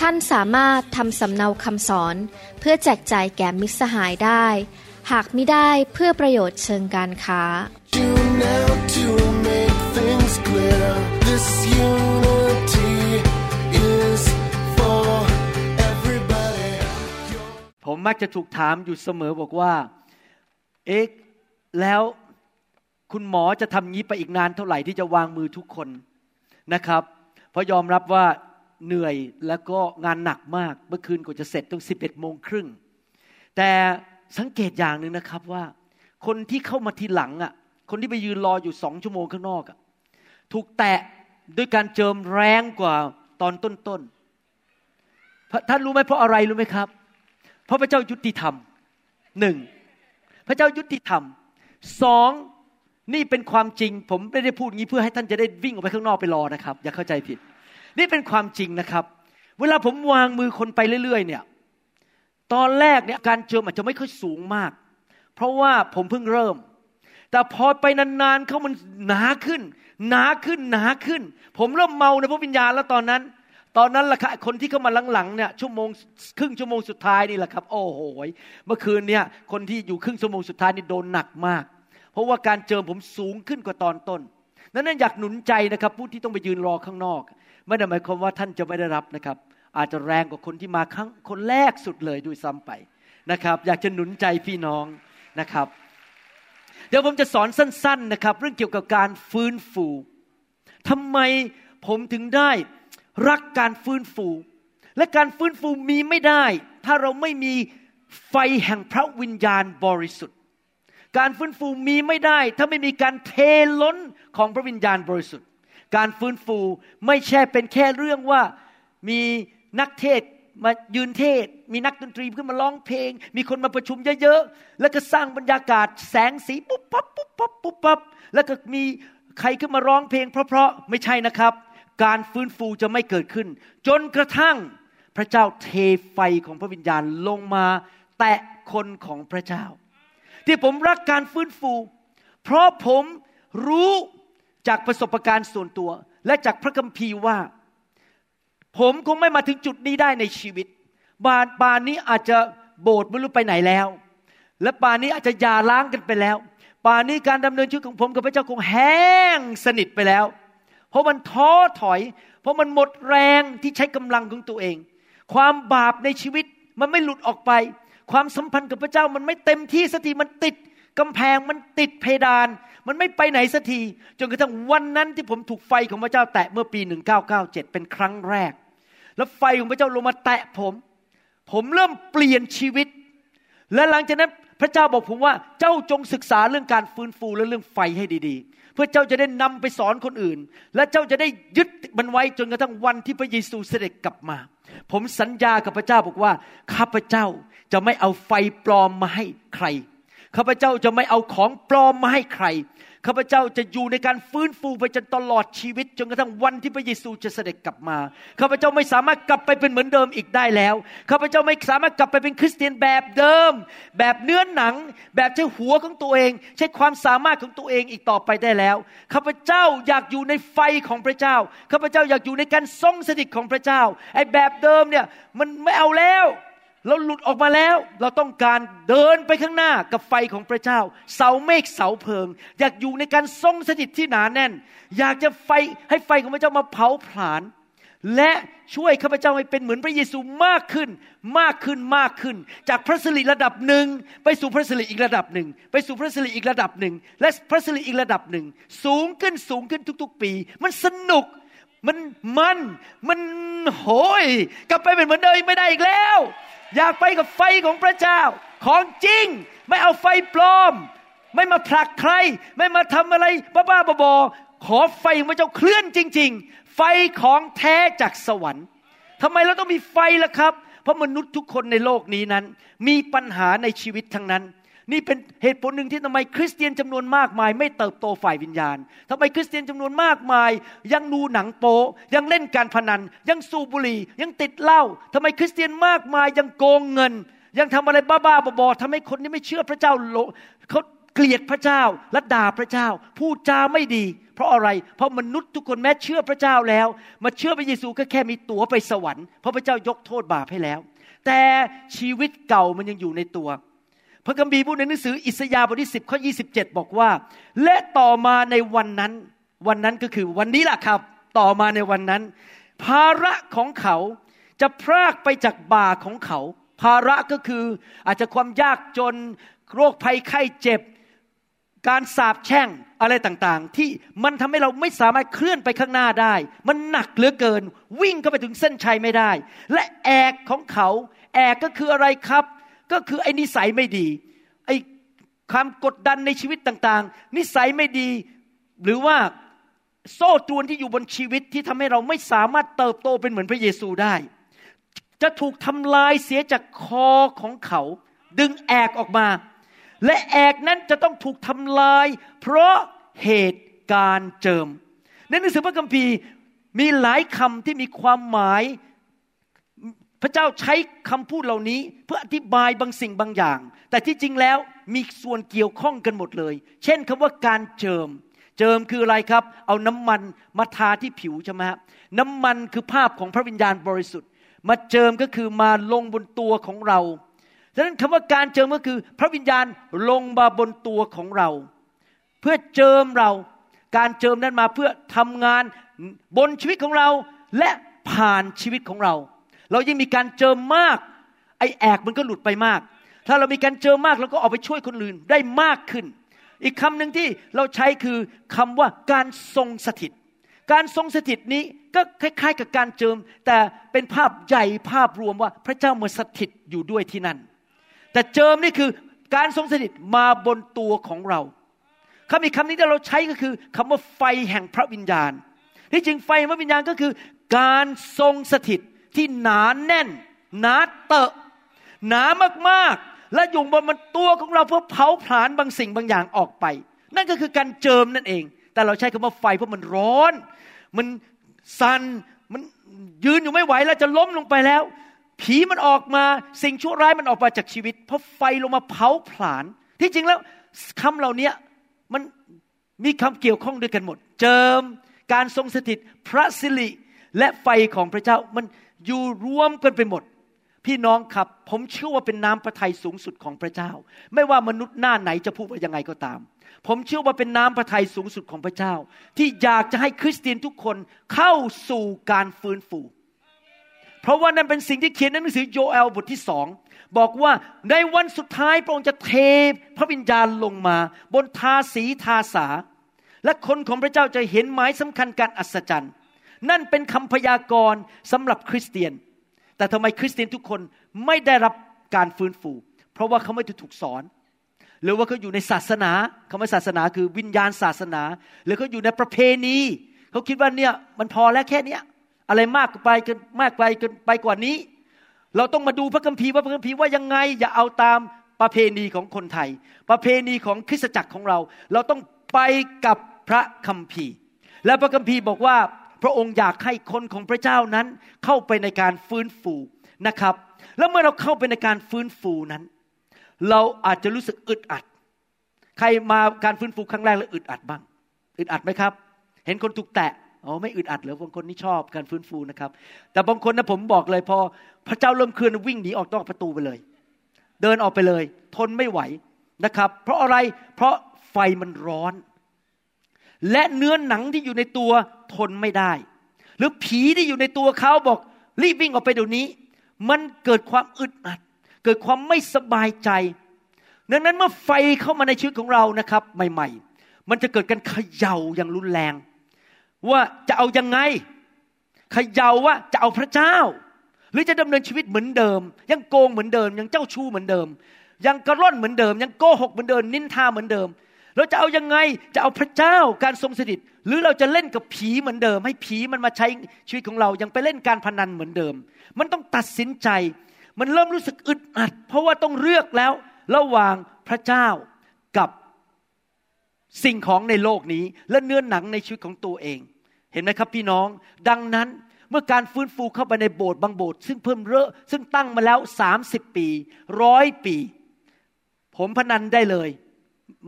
ท่านสามารถทำสำเนาคำสอน เพื่อแจกจ่ายแก่มิตรสหายได้ หากไม่ได้เพื่อประโยชน์เชิงการค้า ผมมักจะถูกถามอยู่เสมอบอกว่า เอ๊ะแล้วคุณหมอจะทำงี้ไปอีกนานเท่าไหร่ที่จะวางมือทุกคนนะครับ เพราะยอมรับว่า เหนื่อยแล้วก็งานหนักมาก เมื่อคืนกว่าจะเสร็จต้องสิบเอ็ดโมงครึ่ง แต่สังเกตอย่างหนึ่งนะครับว่า คนที่เข้ามาทีหลังอะ คนที่ไปยืนรออยู่สองชั่วโมงข้างนอกอะ ถูกแตะด้วยการเจิมแรงกว่าตอนต้นๆท่านรู้ไหมเพราะอะไรรู้ไหมครับ เพราะพระเจ้ายุติธรรมหนึ่งพระเจ้ายุติธรรมสองนี่เป็นความจริง ผมไม่ได้พูดงี้เพื่อให้ท่านจะได้วิ่งออกไปข้างนอกไปรอนะครับ อย่าเข้าใจผิด นี่เป็นความจริงนะครับ เวลาผมวางมือคนไปเรื่อย ๆ เนี่ย ตอนแรกเนี่ยการเจิมอาจจะไม่ค่อยสูงมาก เพราะว่าผมเพิ่งเริ่ม แต่พอไปนานๆเขามันหนาขึ้น หนาขึ้นหนาขึ้น ผมเริ่มเมาในพระวิญญาณแล้วตอนนั้น ตอนนั้นแหละครับคนที่เข้ามาหลังๆเนี่ยชั่วโมงครึ่งชั่วโมงสุดท้ายนี่แหละครับ โอ้โหเมื่อคืนเนี่ยคนที่อยู่ครึ่งชั่วโมงสุดท้ายนี่โดนหนักมาก เพราะว่าการเจิมผมสูงขึ้นกว่าตอนต้นนั้นอยากหนุนใจนะครับผู้ที่ต้องไปยืนรอข้างนอก ไม่ได้หมายความว่าท่านจะไม่ได้รับนะครับ อาจจะแรงกว่าคนที่มาครั้งคนแรกสุดเลยด้วยซ้ำไปนะครับ อยากจะหนุนใจพี่น้องนะครับ เดี๋ยวผมจะสอนสั้น ๆนะครับ เรื่องเกี่ยวกับการฟื้นฟูทำไมผมถึงได้รักการฟื้นฟู และการฟื้นฟูมีไม่ได้ ถ้าเราไม่มีไฟแห่งพระวิญญาณบริสุทธิ์ การฟื้นฟูมีไม่ได้ ถ้าไม่มีการเทล้นของพระวิญญาณบริสุทธิ์ การฟื้นฟูไม่ใช่เป็นแค่เรื่องว่ามีนักเทศมายืนเทศ มีนักดนตรีขึ้นมาร้องเพลง มีคนมาประชุมเยอะๆ แล้วก็สร้างบรรยากาศแสงสีปุ๊บปั๊บปุ๊บปั๊บปุ๊บปั๊บแล้วก็มีใครขึ้นมาร้องเพลง เพราะๆไม่ใช่นะครับ การฟื้นฟูจะไม่เกิดขึ้น จนกระทั่งพระเจ้าเทไฟของพระวิญญาณลงมา แตะคนของพระเจ้า ที่ผมรักการฟื้นฟู เพราะผมรู้ จากประสบการณ์ส่วนตัว และจากพระคัมภีร์ว่า ผมคงไม่มาถึงจุดนี้ได้ในชีวิต บานบานนี้อาจจะโบสถ์ไม่รู้ไปไหนแล้ว และป่านนี้อาจจะยาล้างกันไปแล้ว ป่านนี้การดำเนินชีวิตของผมกับพระเจ้าคงแห้งสนิทไปแล้ว เพราะมันท้อถอย เพราะมันหมดแรงที่ใช้กำลังของตัวเอง ความบาปในชีวิตมันไม่หลุดออกไป ความสัมพันธ์กับพระเจ้ามันไม่เต็มที่สักทีมันติดกำแพงมันติดเพดาน มันไม่ไปไหนสักที จนกระทั่งวันนั้นที่ผมถูกไฟของพระเจ้าแตะเมื่อปี 1997 เป็นครั้งแรก แล้วไฟของพระเจ้าลงมาแตะผม ผมเริ่มเปลี่ยนชีวิต และหลังจากนั้นพระเจ้าบอกผมว่าเจ้าจงศึกษาเรื่องการฟื้นฟูและเรื่องไฟให้ดีๆ เพื่อเจ้าจะได้นำไปสอนคนอื่น และเจ้าจะได้ยึดมันไว้จนกระทั่งวันที่พระเยซูเสด็จกลับมา ผมสัญญากับพระเจ้าบอกว่าข้าพเจ้าจะไม่เอาไฟปลอมมาให้ใคร ข้าพเจ้าจะไม่เอาของปลอมมาให้ใคร ข้าพเจ้าจะอยู่ในการฟื้นฟูไปจนตลอดชีวิตจนกระทั่งวันที่พระเยซูจะเสด็จกลับมา ข้าพเจ้าไม่สามารถกลับไปเป็นเหมือนเดิมอีกได้แล้ว ข้าพเจ้าไม่สามารถกลับไปเป็นคริสเตียนแบบเดิม แบบเนื้อหนัง แบบใช้หัวของตัวเอง ใช้ความสามารถของตัวเองอีกต่อไปได้แล้ว ข้าพเจ้าอยากอยู่ในไฟของพระเจ้า ข้าพเจ้าอยากอยู่ในการทรงสถิตของพระเจ้า ไอ้แบบเดิมเนี่ยมันไม่เอาแล้ว เราหลุดออกมาแล้ว เราต้องการเดินไปข้างหน้ากับไฟของพระเจ้า เสาเมฆเสาเพลิง อยากอยู่ในการทรงสถิตที่หนาแน่น อยากจะไฟให้ไฟของพระเจ้ามาเผาผลาญและช่วยข้าพเจ้าให้เป็นเหมือนพระเยซูมากขึ้น มากขึ้นมากขึ้น จากพระสิริระดับหนึ่งไปสู่พระสิริอีกระดับหนึ่ง ไปสู่พระสิริอีกระดับหนึ่ง และพระสิริอีกระดับหนึ่ง สูงขึ้นสูงขึ้นทุก ๆ ปี มันสนุกมันมันมันโหย กลับไปเป็นเหมือนเดิมไม่ได้อีกแล้ว อยากไปกับไฟของพระเจ้า ของจริง ไม่เอาไฟปลอม ไม่มาผลักใคร ไม่มาทำอะไรบ้าๆบอๆขอไฟของพระเจ้าเคลื่อนจริง ๆ ไฟของแท้จากสวรรค์ทำไมเราต้องมีไฟล่ะครับ เพเพราะมนุษย์ทุกคนในโลกนี้นั้น มีปัญหาในชีวิตทั้งนั้น นี่เป็นเหตุผลหนึ่งที่ทำไมคริสเตียนจำนวนมากมาย ไม่เติบโตฝ่ายวิญญาณทำไมคริสเตียนจำนวนมากมาย ยังดูหนังโป๊ยังเล่นการพนัน ยังสูบบุหรี่ ยังติดเหล้าทำไมคริสเตียนมากมายยังโกงเงิน ยังทำอะไรบ้าๆบอๆทำให้คนที่ไม่เชื่อพระเจ้าเขาเกลียดพระเจ้าและด่าพระเจ้า พูดจาไม่ดี เพราะอะไร เพราะมนุษย์ทุกคนแม้เชื่อพระเจ้าแล้ว มาเชื่อพระเยซูก็แค่มีตั๋วไปสวรรค์เพราะพระเจ้ายกโทษบาปให้แล้ว แต่ชีวิตเก่ามันยังอยู่ในตัว พระคัมภีร์พูดในหนังสืออิสยาห์บทที่สิบข้อยีบอกว่า และต่อมาในวันนั้น วันนั้นก็คือวันนี้แหละครับ ต่อมาในวันนั้น ภาระของเขาจะพรากไปจากบ่าของเขา ภาระก็คืออาจจะความยากจนโรคภัยไข้เจ็บ การสาบแช่งอะไรต่างๆ ที่มันทำให้เราไม่สามารถเคลื่อนไปข้างหน้าได้ มันหนักเหลือเกิน วิ่งเข้าไปถึงเส้นชัยไม่ได้ และแอกของเขา แอกก็คืออะไรครับ ก็คือไอ้นิสัยไม่ดี ไอ้ความกดดันในชีวิตต่างๆ นิสัยไม่ดี หรือว่าโซ่ตรวนที่อยู่บนชีวิตที่ทำให้เราไม่สามารถเติบโตเป็นเหมือนพระเยซูได้ จะถูกทำลายเสียจากคอของเขา ดึงแอกออกมา และแอกนั้นจะต้องถูกทำลาย เพราะเหตุการณ์เจิม ในหนังสือพระคัมภีร์มีหลายคำที่มีความหมาย พระเจ้าใช้คำพูดเหล่านี้เพื่ออธิบายบางสิ่งบางอย่าง แต่ที่จริงแล้วมีส่วนเกี่ยวข้องกันหมดเลย เช่นคำว่าการเจิม เจิมคืออะไรครับ เอาน้ำมันมาทาที่ผิวใช่ไหมครับน้ำมันคือภาพของพระวิญญาณบริสุทธิ์ มาเจิมก็คือมาลงบนตัวของเราดังนั้นคำว่าการเจิมก็คือพระวิญญาณลงมาบนตัวของเรา เพื่อเจิมเรา การเจิมนั้นมาเพื่อทำงานบนชีวิตของเราและผ่านชีวิตของเรา เรายิ่งมีการเจิมมาก ไอแอกมันก็หลุดไปมาก ถ้าเรามีการเจิมมากเราก็ออกไปช่วยคนอื่นได้มากขึ้น อีกคำหนึ่งที่เราใช้คือคำว่าการทรงสถิต การทรงสถิตนี้ก็คล้าย ๆ กับการเจิม แต่เป็นภาพใหญ่ภาพรวมว่าพระเจ้ามาสถิตอยู่ด้วยที่นั่น แต่เจิมนี่คือการทรงสถิตมาบนตัวของเราคำอีกคำนี้ที่เราใช้ก็คือคำว่าไฟแห่งพระวิญญาณที่จริงไฟพระวิญญาณก็คือ การทรงสถิต ที่หนานแน่น หนาเตอะ หนามากๆ และอยู่บนมันตัวของเราเพื่อเผาผลาญบางสิ่งบางอย่างออกไป นั่นก็คือการเจิมนั่นเอง แต่เราใช้คำว่าไฟเพราะมันร้อน มันสันมันยืนอยู่ไม่ไหวแล้วจะล้มลงไปแล้ว ผีมันออกมาสิ่งชั่วร้ายมันออกมาจากชีวิต เพราะไฟลงมาเผาผลาญที่จริงแล้วคำเหล่านี้มันมีคำเกี่ยวข้องด้วยกันหมด เจิมการทรงสถิตพระสิริและไฟของพระเจ้ามัน อยู่รวมกันไปหมด พี่น้องครับ ผมเชื่อว่าเป็นน้ำพระทัยสูงสุดของพระเจ้า ไม่ว่ามนุษย์หน้าไหนจะพูดว่ายังไงก็ตาม ผมเชื่อว่าเป็นน้ำพระทัยสูงสุดของพระเจ้า ที่อยากจะให้คริสเตียนทุกคนเข้าสู่การฟื้นฟู เพราะว่านั่นเป็นสิ่งที่เขียนในหนังสือโยเอลบทที่สองบอกว่าในวันสุดท้ายพระองค์จะเทพระวิญญาณลงมา บนทาสีทาสา และคนของพระเจ้าจะเห็นหมายสำคัญการอัศจรรย์ นั่นเป็นคำพยากรณ์สำหรับคริสเตียน แต่ทำไมคริสเตียนทุกคนไม่ได้รับการฟื้นฟู เพราะว่าเขาไม่ได้ถูกสอน หรือว่าเขาอยู่ในศาสนาคำว่าศาสนาคือวิญญาณศาสนา หรือเขาอยู่ในประเพณีเขาคิดว่าเนี่ยมันพอแล้วแค่เนี้ยอะไรมากไปกันมากไปกันไปกว่านี้ เราต้องมาดูพระคัมภีร์ว่าพระคัมภีร์ว่ายังไง อย่าเอาตามประเพณีของคนไทย ประเพณีของคริสตจักรของเรา เราต้องไปกับพระคัมภีร์ และพระคัมภีร์บอกว่า ระองค์อยากให้คนของพระเจ้านั้นเข้าไปในการฟื้นฟูนะครับ แล้วเมื่อเราเข้าไปในการฟื้นฟูนั้น เราอาจจะรู้สึกอึดอัด ใครมาการฟื้นฟูครั้งแรกแล้วอึดอัดบ้าง อึดอัดไหมครับ เห็นคนถูกแตะอ๋อไม่อึดอัดเหรอบางคนนี่ชอบการฟื้นฟูนะครับ แต่บางคนนะผมบอกเลยพอพระเจ้าเริ่มเคลื่อนวิ่งหนีออกนอกประตูไปเลย เดินออกไปเลย ทนไม่ไหวนะครับ เพราะอะไรเพราะไฟมันร้อน และเนื้อหนังที่อยู่ในตัว ทนไม่ได้ หรือผีที่อยู่ในตัวเขาบอกรีบวิ่งออกไปเดี๋ยวนี้ มันเกิดความอึดอัด เกิดความไม่สบายใจ ดังนั้นเมื่อไฟเข้ามาในชีวิตของเรานะครับ ใหม่ ๆ มันจะเกิดการเขย่าอย่างรุนแรง ว่าจะเอายังไงเขย่าว่าจะเอาพระเจ้า หรือจะดำเนินชีวิตเหมือนเดิม ยังโกงเหมือนเดิม ยังเจ้าชู้เหมือนเดิม ยังกระร่อนเหมือนเดิม ยังโกหกเหมือนเดิม นินทาเหมือนเดิม เราจะเอายังไงจะเอาพระเจ้าการทรงสถิต หรือเราจะเล่นกับผีเหมือนเดิม ให้ผีมันมาใช้ชีวิตของเรายังไปเล่นการพนันเหมือนเดิม มันต้องตัดสินใจ มันเริ่มรู้สึกอึดอัด เพราะว่าต้องเลือกแล้ว ระหว่างพระเจ้ากับสิ่งของในโลกนี้ และเนื้อหนังในชีวิตของตัวเอง เห็นไหมครับพี่น้อง ดังนั้นเมื่อการฟื้นฟูเข้าไปในโบสถ์บางโบสถ์ซึ่งเพิ่มเรอะซึ่งตั้งมาแล้วสามสิบปีร้อยปี ผมพนันได้เลย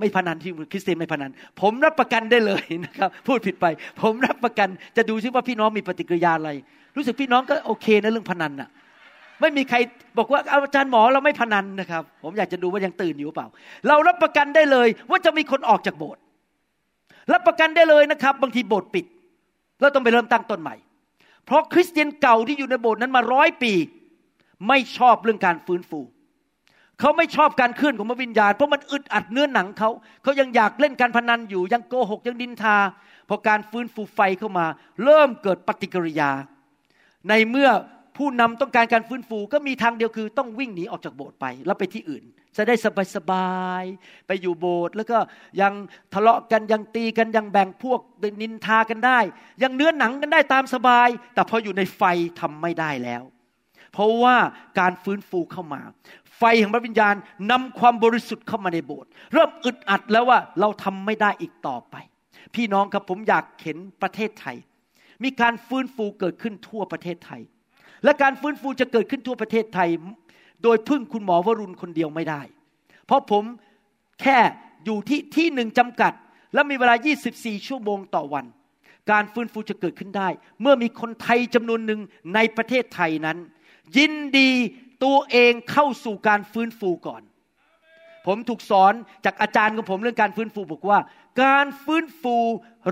ไม่พนันที่คริสเตียนไม่พนัน ผมรับประกันได้เลยนะครับ พูดผิดไป ผมรับประกันจะดูซิว่าพี่น้องมีปฏิกิริยาอะไร รู้สึกพี่น้องก็โอเคนะเรื่องพนันน่ะ ไม่มีใครบอกว่าอาจารย์หมอเราไม่พนันนะครับ ผมอยากจะดูว่ายังตื่นอยู่เปล่า เรารับประกันได้เลย ว่าจะมีคนออกจากโบสถ์รับประกันได้เลยนะครับ บางทีโบสถ์ปิดเราต้องไปเริ่มตั้งต้นใหม่ เพราะคริสเตียนเก่าที่อยู่ในโบสถ์นั้นมาร้อยปี ไม่ชอบเรื่องการฟื้นฟูเขาไม่ชอบการเคลื่อนของพระวิญญาณ เพราะมันอึดอัดเนื้อหนังเขา เขายังอยากเล่นการพนันอยู่ ยังโกหกยังดินทา พอการฟื้นฟูไฟเข้ามา เริ่มเกิดปฏิกิริยา ในเมื่อผู้นำต้องการการฟื้นฟูก็มีทางเดียวคือต้องวิ่งหนีออกจากโบสถ์ไป แล้วไปที่อื่น จะได้สบายๆไปอยู่โบสถ์แล้วก็ยังทะเลาะกันยังตีกันยังแบ่งพวกนินทากันได้ ยังเนื้อหนังกันได้ตามสบาย แต่พออยู่ในไฟทำไม่ได้แล้ว เพราะว่าการฟื้นฟูเข้ามา ไฟของพระวิญญาณนำความบริสุทธิ์เข้ามาในโบสถ์เริ่มอึดอัดแล้วว่าเราทำไม่ได้อีกต่อไป พี่น้องครับผมอยากเห็นประเทศไทย มีการฟื้นฟูเกิดขึ้นทั่วประเทศไทย และการฟื้นฟูจะเกิดขึ้นทั่วประเทศไทย โดยพึ่งคุณหมอวรุณคนเดียวไม่ได้ เพราะผมแค่อยู่ที่ที่หนึ่งจำกัด และมีเวลา 24 ชั่วโมงต่อวัน การฟื้นฟูจะเกิดขึ้นได้ เมื่อมีคนไทยจำนวนหนึ่งในประเทศไทยนั้น ยินดี ตัวเองเข้าสู่การฟื้นฟูก่อน ผมถูกสอนจากอาจารย์ของผมเรื่องการฟื้นฟูบอกว่า การฟื้นฟู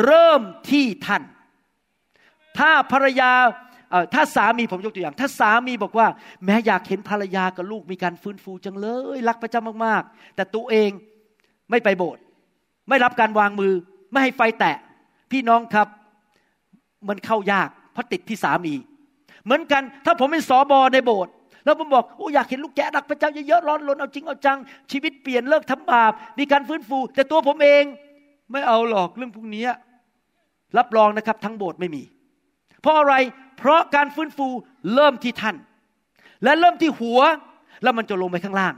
เริ่มที่ท่าน ถ้าภรรยาถ้าสามีผมยกตัวอย่าง ถ้าสามีบอกว่า แม้อยากเห็นภรรยากับลูกมีการฟื้นฟูจังเลย รักพระเจ้ามากๆ แต่ตัวเองไม่ไปโบสถ์ไม่รับการวางมือ ไม่ให้ไฟแตะ พี่น้องครับมันเข้ายากเพราะติดที่สามี เหมือนกันถ้าผมเป็นสอบอในโบสถ์ แล้วผมบอกโอ้อยากเห็นลูกแกะรักพระเจ้าเยอะๆร้อนรนเอาจริงเอาจัง ชีวิตเปลี่ยนเลิกทำบาปมีการฟื้นฟู แต่ตัวผมเองไม่เอาหรอกเรื่องพวกนี้รับรองนะครับทั้งโบสถ์ไม่มี เพราะอะไรเพราะการฟื้นฟูเริ่มที่ท่าน และเริ่มที่หัวแล้วมันจะลงไปข้างล่าง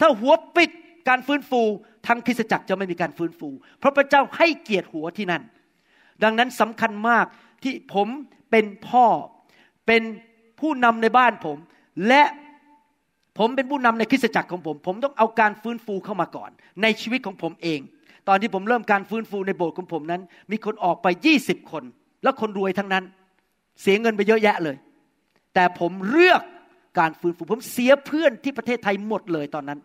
ถ้าหัวปิดการฟื้นฟูทั้งคริสตจักรจะไม่มีการฟื้นฟู เพราะพระเจ้าให้เกียรติหัวที่นั่น ดังนั้นสำคัญมากที่ผมเป็นพ่อเป็นผู้นำในบ้านผม และผมเป็นผู้นำในคริสตจักรของผม ผมต้องเอาการฟื้นฟูเข้ามาก่อน ในชีวิตของผมเอง ตอนที่ผมเริ่มการฟื้นฟูในโบสถ์ของผมนั้น มีคนออกไปยี่สิบคน แล้วคนรวยทั้งนั้น เสียเงินไปเยอะแยะเลย แต่ผมเลือกการฟื้นฟูผมเสียเพื่อนที่ประเทศไทยหมดเลยตอนนั้น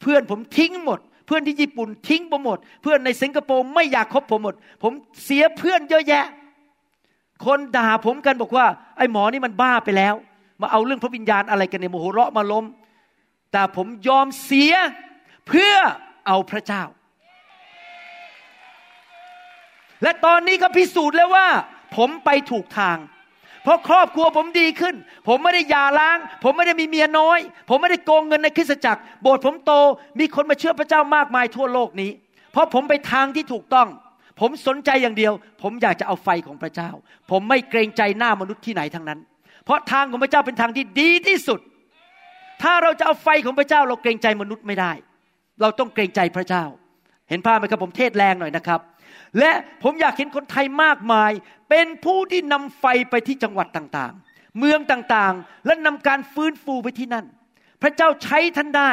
เพื่อนผมทิ้งหมด เพื่อนที่ญี่ปุ่นทิ้งผมหมด เพื่อนในสิงคโปร์ไม่อยากคบผมหมด ผมเสียเพื่อนเยอะแยะ คนด่าผมกันบอกว่า ไอ้หมอนี่มันบ้าไปแล้ว มาเอาเรื่องพระวิญญาณอะไรกันเนี่ยโมโหเราะมาล้ม แต่ผมยอมเสียเพื่อเอาพระเจ้า และตอนนี้ก็พิสูจน์แล้วว่า ผมไปถูกทาง เพราะครอบครัวผมดีขึ้น ผมไม่ได้ยาล้าง ผมไม่ได้มีเมียน้อย ผมไม่ได้โกงเงินในคริสตจักร โบสถ์ผมโต มีคนมาเชื่อพระเจ้ามากมายทั่วโลกนี้ เพราะผมไปทางที่ถูกต้องผมสนใจอย่างเดียว ผมอยากจะเอาไฟของพระเจ้า ผมไม่เกรงใจหน้ามนุษย์ที่ไหนทั้งนั้น เพราะทางของพระเจ้าเป็นทางที่ดีที่สุด ถ้าเราจะเอาไฟของพระเจ้าเราเกรงใจมนุษย์ไม่ได้ เราต้องเกรงใจพระเจ้า เห็นภาพไหมครับผมเทศแรงหน่อยนะครับ และผมอยากเห็นคนไทยมากมาย เป็นผู้ที่นำไฟไปที่จังหวัดต่างๆ เมืองต่างๆ และนำการฟื้นฟูไปที่นั่น พระเจ้าใช้ท่านได้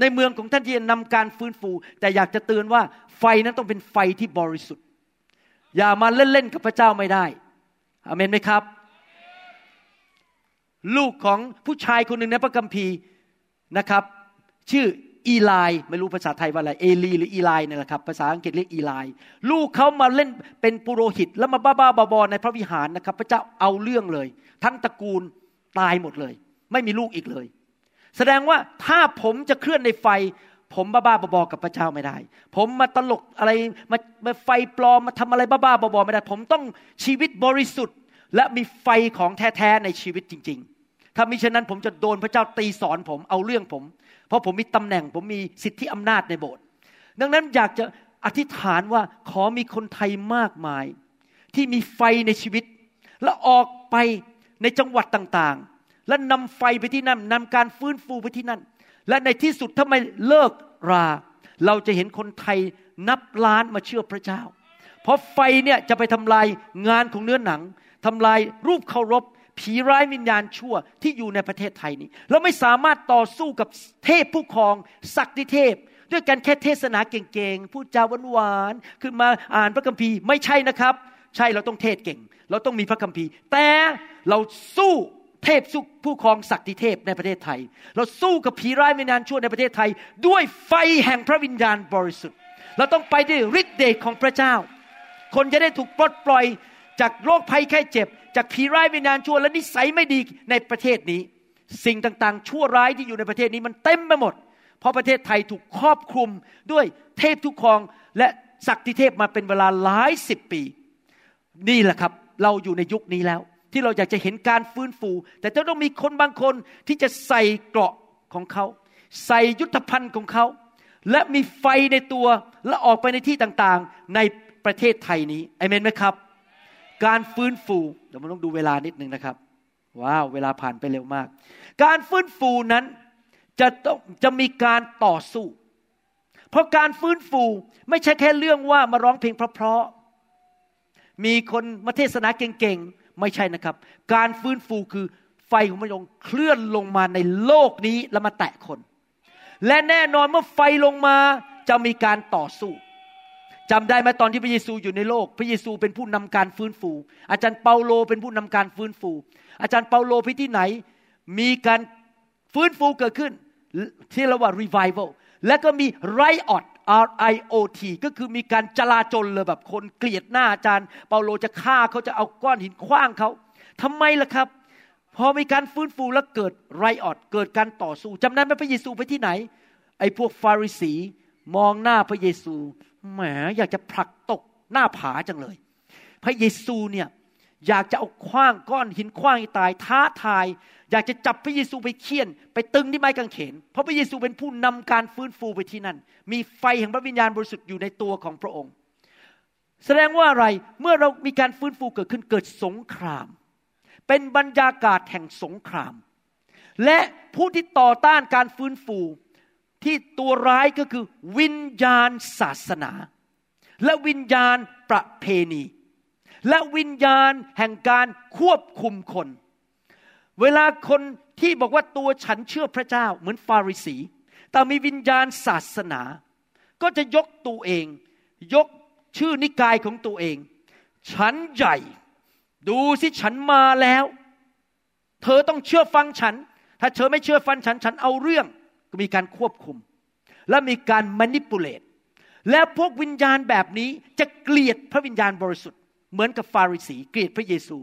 ในเมืองของท่านที่จะนำการฟื้นฟู แต่อยากจะเตือนว่าไฟนั้นต้องเป็นไฟที่บริสุทธิ์ อย่ามาเล่นๆกับพระเจ้าไม่ได้อเมนไหมครับ ลูกของผู้ชายคนหนึ่งในพระคัมภีร์นะครับ ชื่ออีไลไม่รู้ภาษาไทยว่าอะไรเอลีหรืออีไลนี่แหละครับภาษาอังกฤษเรียกอีไลลูกเขามาเล่นเป็นปุโรหิต แล้วมาบ้าบ้าบอในพระวิหารนะครับ พระเจ้าเอาเรื่องเลย ทั้งตระกูลตายหมดเลย ไม่มีลูกอีกเลย แสดงว่าถ้าผมจะเคลื่อนในไฟ ผมบ้าบ้าบอกับพระเจ้าไม่ได้ ผมมาตลกอะไรมามาไฟปลอมมาทำอะไรบ้าบ้าบอไม่ได้ ผมต้องชีวิตบริสุทธิ์ และมีไฟของแท้ๆในชีวิตจริง ๆ ถ้ามิฉะนั้นผมจะโดนพระเจ้าตีสอนผมเอาเรื่องผม เพราะผมมีตำแหน่ง ผมมีสิทธิอำนาจในโบสถ์ดังนั้นอยากจะอธิษฐานว่าขอมีคนไทยมากมาย ที่มีไฟในชีวิต และออกไปในจังหวัดต่างๆ และนำไฟไปที่นั่นนำการฟื้นฟูไปที่นั่น และในที่สุดถ้าไม่เลิกรา เราจะเห็นคนไทยนับล้านมาเชื่อพระเจ้า เพราะไฟเนี่ยจะไปทำลายงานของเนื้อหนังทำลายรูปเคารพ ผีร้ายวิญญาณชั่วที่อยู่ในประเทศไทยนี้ เราไม่สามารถต่อสู้กับเทพผู้ครองศักดิเทพ ด้วยการแค่เทศนาเก่งๆพูดจาหวานๆขึ้นมาอ่านพระคัมภีร์ไม่ใช่นะครับ ใช่เราต้องเทศเก่ง เราต้องมีพระคัมภีร์ แต่เราสู้เทพสู้ผู้ครองศักดิเทพในประเทศไทย เราสู้กับผีร้ายวิญญาณชั่วในประเทศไทย ด้วยไฟแห่งพระวิญญาณบริสุทธิ์ เราต้องไปด้วยฤทธิ์เดชของพระเจ้า คนจะได้ถูกปลดปล่อย จากโรคภัยแค่เจ็บ จากผีร้ายวิญญาณชั่วและนิสัยไม่ดีในประเทศนี้ สิ่งต่างๆ ชั่วร้ายที่อยู่ในประเทศนี้มันเต็มไปหมด เพราะประเทศไทยถูกครอบคลุมด้วยเทพทุกครองและศักดิเทพมาเป็นเวลาหลายสิบปี นี่แหละครับ เราอยู่ในยุคนี้แล้ว ที่เราอยากจะเห็นการฟื้นฟู แต่จะต้องมีคนบางคนที่จะใส่เกราะของเขา ใส่ยุทธภัณฑ์ของเขา และมีไฟในตัวและออกไปในที่ต่างๆ ในประเทศไทยนี้อเมนไหมครับ การฟื้นฟูเดี๋ยวมันต้องดูเวลานิดนึงนะครับว้าวเวลาผ่านไปเร็วมาก การฟื้นฟูนั้นจะต้องจะมีการต่อสู้ เพราะการฟื้นฟูไม่ใช่แค่เรื่องว่ามาร้องเพลงเพราะๆมีคนมาเทศนาเก่งๆไม่ใช่นะครับ การฟื้นฟูคือไฟของพระองค์เคลื่อนลงมาในโลกนี้แล้วมาแตะคน และแน่นอนเมื่อไฟลงมาจะมีการต่อสู้ จำได้ไหมตอนที่พระเยซูอยู่ในโลก พระเยซูเป็นผู้นำการฟื้นฟู อาจารย์เปาโลเป็นผู้นำการฟื้นฟู อาจารย์เปาโลไปที่ไหน มีการฟื้นฟูเกิดขึ้นที่เรียกว่า revival และก็มี riot R I O T ก็คือมีการจลาจลเลยแบบคนเกลียดหน้าอาจารย์ เปาโลจะฆ่าเขาจะเอาก้อนหินคว้างเขาทำไมล่ะครับ พอมีการฟื้นฟูแล้วเกิดไรออดเกิดการต่อสู้จำได้ไหมพระเยซูไปที่ไหน ไอ้พวกฟาริสีมองหน้าพระเยซู แหมอยากจะผลักตกหน้าผาจังเลย พระเยซูเนี่ยอยากจะเอาคว้างก้อนหินคว้างให้ตายท้าทาย อยากจะจับพระเยซูไปเคี่ยน ไปตึงที่ไม้กางเขน เพราะพระเยซูเป็นผู้นำการฟื้นฟูไปที่นั่น มีไฟแห่งพระวิญญาณบริสุทธิ์อยู่ในตัวของพระองค์ แสดงว่าอะไรเมื่อเรามีการฟื้นฟูเกิดขึ้นเกิดสงคราม เป็นบรรยากาศแห่งสงคราม และผู้ที่ต่อต้านการฟื้นฟู ที่ตัวร้ายก็คือวิญญาณศาสนา และวิญญาณประเพณี และวิญญาณแห่งการควบคุมคน เวลาคนที่บอกว่าตัวฉันเชื่อพระเจ้าเหมือนฟาริสี แต่มีวิญญาณศาสนา ก็จะยกตัวเอง ยกชื่อนิกายของตัวเอง ฉันใหญ่ ดูสิฉันมาแล้ว เธอต้องเชื่อฟังฉัน ถ้าเธอไม่เชื่อฟังฉัน ฉันเอาเรื่อง มีการควบคุม และมีการมานิปูเลตและพวกวิญญาณแบบนี้จะเกลียดพระวิญญาณบริสุทธิ์เหมือนกับฟาริสีเกลียดพระเยซู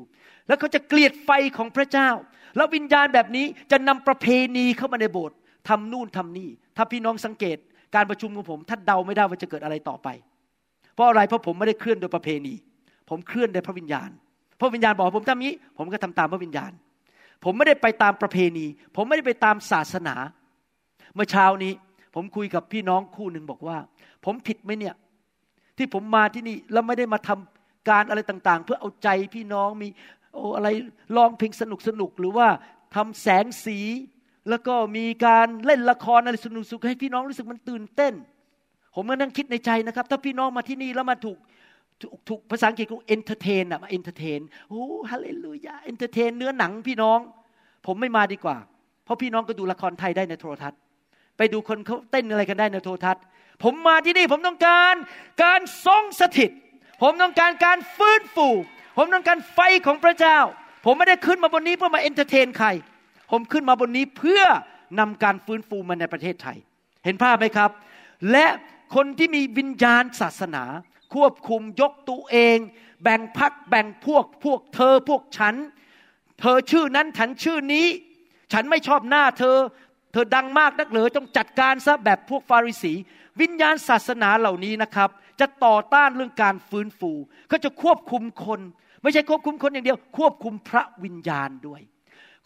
แล้วเขาจะเกลียดไฟของพระเจ้า แล้ววิญญาณแบบนี้จะนำประเพณีเข้ามาในโบสถ์ทำนู่นทำนี่ ถ้าพี่น้องสังเกตการประชุมของผมท่านเดาไม่ได้ว่าจะเกิดอะไรต่อไป เพราะอะไรเพราะผมไม่ได้เคลื่อนโดยประเพณี ผมเคลื่อนโดยพระวิญญาณ พระวิญญาณบอกผมทำนี้ ผมก็ทำตามพระวิญญาณ ผมไม่ได้ไปตามประเพณี ผมไม่ได้ไปตามศาสนา เมื่อเช้านี้ ผมคุยกับพี่น้องคู่หนึ่งบอกว่า ผมผิดไหมเนี่ย ที่ผมมาที่นี่แล้วไม่ได้มาทำการอะไรต่างๆ เพื่อเอาใจพี่น้องมีโอ้อะไรร้องเพลงสนุกสนุกหรือว่าทำแสงสี แล้วก็มีการเล่นละครอะไรสนุกสุขให้พี่น้องรู้สึกมันตื่นเต้น ผมก็นั่งคิดในใจนะครับ ถ้าพี่น้องมาที่นี่แล้วมาถูกถูกภาษาอังกฤษเขา entertain อะมา entertain โอ้ฮาเลลูยา entertain เนื้อหนังพี่น้อง ผมไม่มาดีกว่า เพราะพี่น้องก็ดูละครไทยได้ในโทรทัศน์ ไปดูคนเขาเต้นอะไรกันได้ในโทรทัศน์ ผมมาที่นี่ผมต้องการการทรงสถิต ผมต้องการการฟื้นฟู ผมต้องการไฟของพระเจ้า ผมไม่ได้ขึ้นมาบนนี้เพื่อมา entertain ใคร ผมขึ้นมาบนนี้เพื่อนำการฟื้นฟูมาในประเทศไทย เห็นภาพไหมครับ และคนที่มีวิญญาณศาสนา ควบคุมยกตัวเอง แบ่งพักแบ่งพวกพวกเธอพวกฉัน เธอชื่อนั้นฉันชื่อนี้ ฉันไม่ชอบหน้าเธอ เธอดังมากนักเหลือต้องจัดการซะแบบพวกฟาริสี วิญญาณศาสนาเหล่านี้นะครับ จะต่อต้านเรื่องการฟื้นฟูเขาจะควบคุมคน ไม่ใช่ควบคุมคนอย่างเดียว ควบคุมพระวิญญาณด้วย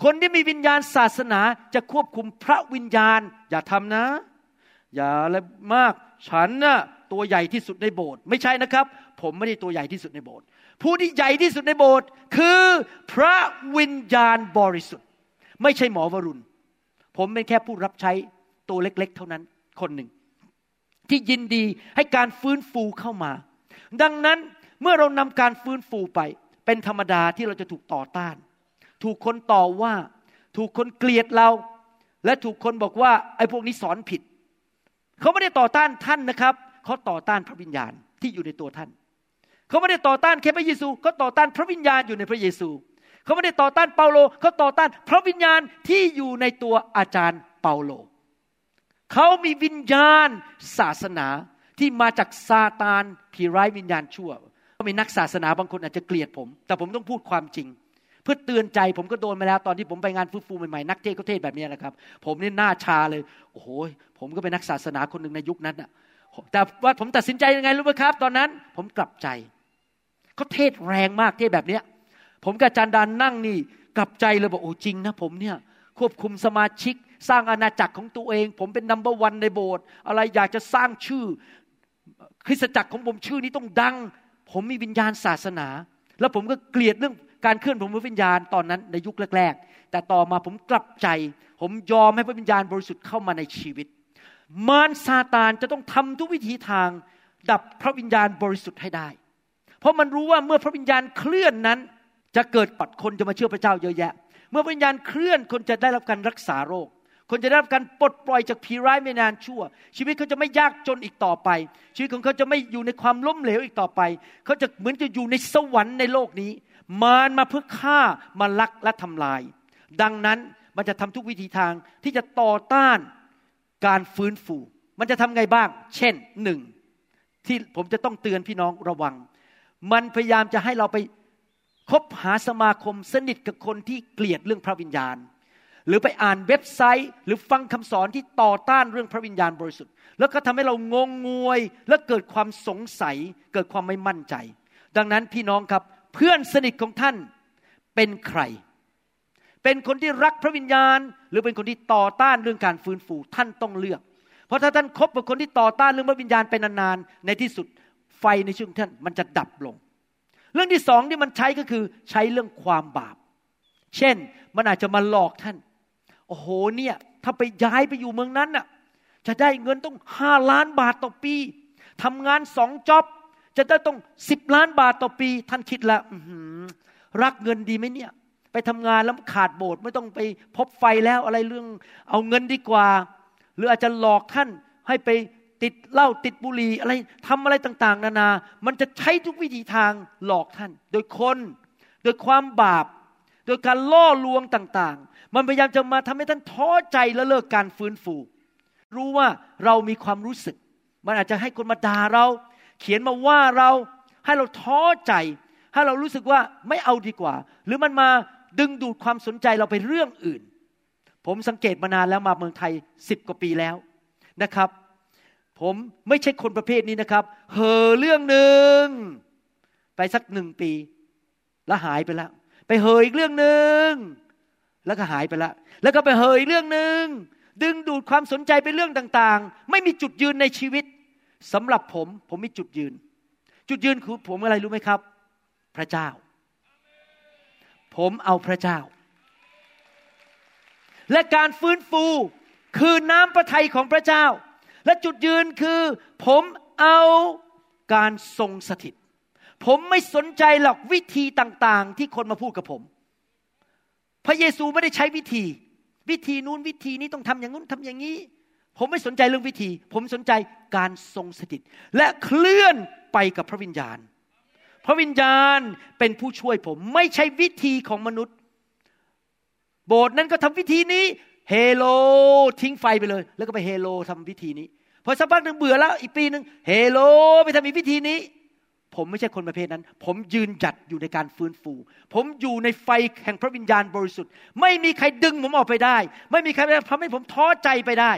คนที่มีวิญญาณศาสนาจะควบคุมพระวิญญาณ อย่าทำนะ อย่าอะไรมากฉันน่ะตัวใหญ่ที่สุดในโบสถ์ไม่ใช่นะครับ ผมไม่ได้ตัวใหญ่ที่สุดในโบสถ์ผู้ที่ใหญ่ที่สุดในโบสถ์คือพระวิญญาณบริสุทธิ์ ไม่ใช่หมอวรุณ ผมเป็นแค่ผู้รับใช้ตัวเล็ก ๆ เท่านั้นคนหนึ่ง ที่ยินดีให้การฟื้นฟูเข้ามา ดังนั้นเมื่อเรานำการฟื้นฟูไป เป็นธรรมดาที่เราจะถูกต่อต้าน ถูกคนต่อว่า ถูกคนเกลียดเรา และถูกคนบอกว่าไอ้พวกนี้สอนผิด เขาไม่ได้ต่อต้านท่านนะครับ เขาต่อต้านพระวิญญาณที่อยู่ในตัวท่าน เขาไม่ได้ต่อต้านแค่พระเยซูเขาต่อต้านพระวิญญาณอยู่ในพระเยซู เขาไม่ได้ต่อต้านเปาโลเขาต่อต้านพระวิญญาณที่อยู่ในตัวอาจารย์เปาโลเขามีวิญญาณศาสนาที่มาจากซาตานผีร้ายวิญญาณชั่วมีนักศาสนาบางคนอาจจะเกลียดผม แต่ผมต้องพูดความจริง เพื่อเตือนใจผมก็โดนมาแล้วตอนที่ผมไปงานฟื้นฟูใหม่ๆนักเทศก็เทศแบบนี้นะครับ ผมนี่หน้าชาเลย โอ้โหผมก็เป็นนักศาสนาคนหนึ่งในยุคนั้นอะแต่ว่าผมตัดสินใจยังไงรู้ไหมครับ ตอนนั้นผมกลับใจเขาเทศแรงมากเทศแบบเนี้ย ผมกับจันดานนั่งนี่กลับใจเลยบอกโอ้จริงนะผมเนี่ยควบคุมสมาชิก สร้างอาณาจักรของตัวเอง ผมเป็นนัมเบอร์วันในโบสถ์อะไรอยากจะสร้างชื่อ คริสตจักรของผมชื่อนี้ต้องดัง ผมมีวิญญาณศาสนา แล้วผมก็เกลียดเรื่องการเคลื่อนผมวิญญาณตอนนั้นในยุคแรก ๆ แต่ต่อมาผมกลับใจ ผมยอมให้พระวิญญาณบริสุทธิ์เข้ามาในชีวิต มารซาตานจะต้องทำทุกวิธีทาง ดับพระวิญญาณบริสุทธิ์ให้ได้ เพราะมันรู้ว่าเมื่อพระวิญญาณเคลื่อนนั้น จะเกิดปัดคนจะมาเชื่อพระเจ้าเยอะแยะ เมื่อวิญญาณเคลื่อนคนจะได้รับการรักษาโรค คนจะได้รับการปลดปล่อยจากผีร้ายไม่นานชั่ว ชีวิตเขาจะไม่ยากจนอีกต่อไป ชีวิตของเขาจะไม่อยู่ในความล้มเหลวอีกต่อไป เขาจะเหมือนจะอยู่ในสวรรค์ในโลกนี้ มารมาเพื่อฆ่ามาลักและทำลาย ดังนั้นมันจะทำทุกวิธีทางที่จะต่อต้านการฟื้นฟู มันจะทำไงบ้าง เช่นหนึ่งที่ผมจะต้องเตือนพี่น้องระวัง มันพยายามจะให้เราไป คบหาสมาคมสนิทกับคนที่เกลียดเรื่องพระวิญญาณ หรือไปอ่านเว็บไซต์ หรือฟังคำสอนที่ต่อต้านเรื่องพระวิญญาณบริสุทธิ์ แล้วก็ทำให้เรางงงวยและเกิดความสงสัย เกิดความไม่มั่นใจ ดังนั้นพี่น้องครับเพื่อนสนิทของท่านเป็นใคร เป็นคนที่รักพระวิญญาณ หรือเป็นคนที่ต่อต้านเรื่องการฟื้นฟูท่านต้องเลือก เพราะถ้าท่านคบกับคนที่ต่อต้านเรื่องพระวิญญาณไปนานๆในที่สุดไฟในช่วงท่านมันจะดับลง เรื่องที่สองที่มันใช้ก็คือใช้เรื่องความบาป เช่นมันอาจจะมาหลอกท่าน โอ้โหเนี่ย ถ้าไปย้ายไปอยู่เมืองนั้นน่ะ จะได้เงินต้องห้าล้านบาทต่อปีทำงานสองจ็อบจะได้ต้องสิบล้านบาทต่อปี ท่านคิดละรักเงินดีไหมเนี่ย ไปทำงานแล้วขาดโบสถ์ไม่ต้องไปพบไฟแล้วอะไรเรื่อง เอาเงินดีกว่า หรืออาจจะหลอกท่านให้ไป ติดเหล้าติดบุหรี่อะไรทำอะไรต่างๆ นานา มันจะใช้ทุกวิธีทางหลอกท่าน โดยคน โดยความบาป โดยการล่อลวงต่างๆ มันพยายามจะมาทำให้ท่านท้อใจและเลิกการฟื้นฟู รู้ว่าเรามีความรู้สึก มันอาจจะให้คนมาด่าเรา เขียนมาว่าเราให้เราท้อใจ ให้เรารู้สึกว่าไม่เอาดีกว่า หรือมันมาดึงดูดความสนใจเราไปเรื่องอื่น ผมสังเกตมานานแล้วมาเมืองไทยสิบกว่าปีแล้วนะครับ ผมไม่ใช่คนประเภทนี้นะครับ เห่อเรื่องหนึ่ง ไปสักหนึ่งปี แล้วหายไปแล้ว ไปเห่ออีกเรื่องหนึ่ง แล้วก็หายไปแล้ว แล้วก็ไปเห่ออีกเรื่องหนึ่ง ดึงดูดความสนใจไปเรื่องต่างๆ ไม่มีจุดยืนในชีวิตสำหรับผมผมมีจุดยืน จุดยืนคือผมอะไรรู้ไหมครับ พระเจ้า ผมเอาพระเจ้า และการฟื้นฟูคือน้ำพระทัยของพระเจ้า และจุดยืนคือ ผมเอาการทรงสถิต ผมไม่สนใจหรอกวิธีต่างๆ ที่คนมาพูดกับผม พระเยซูไม่ได้ใช้วิธี วิธีนู้นวิธีนี้ต้องทำอย่างนู้นทำอย่างนี้ ผมไม่สนใจเรื่องวิธี ผมสนใจการทรงสถิต และเคลื่อนไปกับพระวิญญาณ พระวิญญาณเป็นผู้ช่วยผม ไม่ใช่วิธีของมนุษย์ โบสถ์นั้นก็ทำวิธีนี้ เฮโลทิ้งไฟไปเลย แล้วก็ไปเฮโลทำพิธีนี้ พอสักพักหนึ่งเบื่อแล้ว อีกปีหนึ่งเฮโลไปทำอีกพิธีนี้ ผมไม่ใช่คนประเภทนั้น ผมยืนหยัดอยู่ในการฟื้นฟู ผมอยู่ในไฟแห่งพระวิญญาณบริสุทธิ์ ไม่มีใครดึงผมออกไปได้ ไม่มีใครทำให้ผมท้อใจไปได้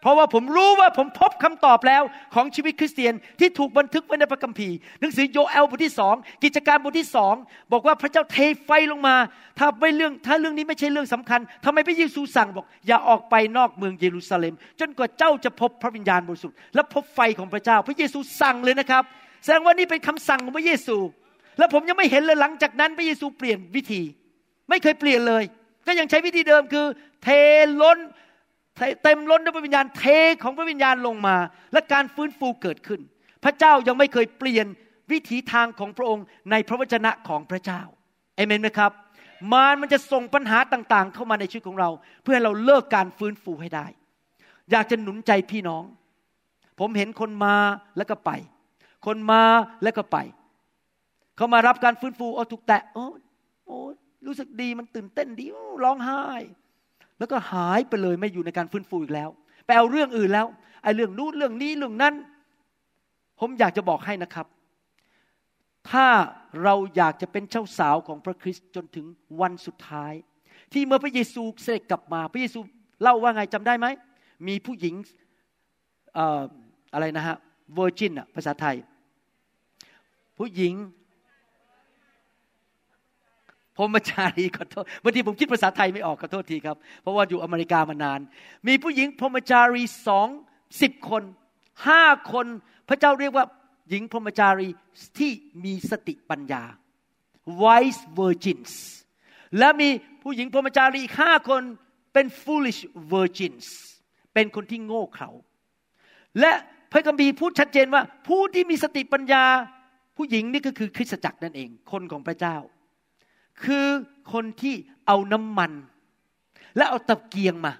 เพราะว่าผมรู้ว่าผมพบคำตอบแล้วของชีวิตคริสเตียนที่ถูกบันทึกไว้ในพระคัมภีร์หนังสือโยเอลบทที่สองกิจการบทที่สองบอกว่าพระเจ้าเทไฟลงมา ถ้าไม่เรื่องถ้าเรื่องนี้ไม่ใช่เรื่องสำคัญทำไมพระเยซูสั่งบอก อย่าออกไปนอกเมืองเยรูซาเล็ม จนกว่าเจ้าจะพบพระวิญญาณบริสุทธิ์และพบไฟของพระเจ้า พระเยซูสั่งเลยนะครับ แสดงว่านี่เป็นคำสั่งของพระเยซู และผมยังไม่เห็นเลยหลังจากนั้นพระเยซูเปลี่ยนวิธี ไม่เคยเปลี่ยนเลย ก็ยังใช้วิธีเดิมคือ เทล้น เต็มล้นด้วยพระวิญญาณเทของพระวิญญาณลงมา และการฟื้นฟูเกิดขึ้น พระเจ้ายังไม่เคยเปลี่ยนวิถีทางของพระองค์ในพระวจนะของพระเจ้าเอเมนไหมครับ มารมันจะส่งปัญหาต่างๆ เข้ามาในชีวิตของเรา เพื่อให้เราเลิกการฟื้นฟูให้ได้ อยากจะหนุนใจพี่น้อง ผมเห็นคนมาแล้วก็ไป คนมาแล้วก็ไป เขามารับการฟื้นฟูเอาถูกแตะโอ้โอ้รู้สึกดีมันตื่นเต้นดีร้องไห้ แล้วก็หายไปเลยไม่อยู่ในการฟื้นฟูอีกแล้วไปเอาเรื่องอื่นแล้วไอ้เรื่องนู้นเรื่องนี้เรื่องนั้น ผมอยากจะบอกให้นะครับ ถ้าเราอยากจะเป็นเจ้าสาวของพระคริสต์จนถึงวันสุดท้าย ที่เมื่อพระเยซูเสด็จกลับมา พระเยซูเล่าว่าไงจำได้ไหมมีผู้หญิงอะไรนะฮะเวอร์จินอะภาษาไทย ผู้หญิง พรมจารีขอโทษบางทีผมคิดภาษาไทยไม่ออกขอโทษทีครับ เพราะว่าอยู่อเมริกามานาน มีผู้หญิงพรมจารีสองสิบคนห้าคนพระเจ้าเรียกว่าหญิงพรมจารีที่มีสติปัญญา wise virgins และมีผู้หญิงพรมจารีอีกห้าคนเป็น foolish virgins เป็นคนที่โง่เขลาและพระคัมภีร์พูดชัดเจนว่า ผู้ที่มีสติปัญญา ผู้หญิงนี่ก็คือคริสตจักรนั่นเอง คนของพระเจ้า คือคนที่เอาน้ำมัน และเอาตะเกียงมา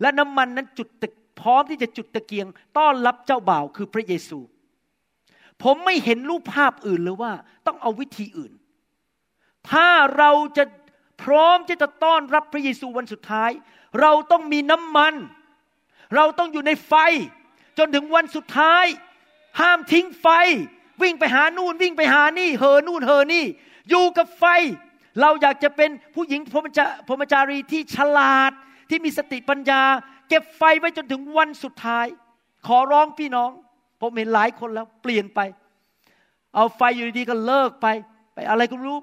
และน้ำมันนั้นจุดตพร้อมที่จะจุดตะเกียง ต้อนรับเจ้าบ่าวคือพระเยซู ผมไม่เห็นรูปภาพอื่นเลยว่า ต้องเอาวิธีอื่น ถ้าเราจะพร้อมที่จะต้อนรับพระเยซูวันสุดท้าย เราต้องมีน้ำมัน เราต้องอยู่ในไฟ จนถึงวันสุดท้าย ห้ามทิ้งไฟ วิ่งไปหานู่นวิ่งไปหานี่เฮอนู่นเฮอนี่ อยู่กับไฟ เราอยากจะเป็นผู้หญิงพรมจาพรมจารีที่ฉลาด ที่มีสติปัญญา เก็บไฟไว้จนถึงวันสุดท้าย ขอร้องพี่น้อง ผมเห็นหลายคนแล้ว เปลี่ยนไป เอาไฟอยู่ดีๆก็เลิกไป ไปอะไรก็รู้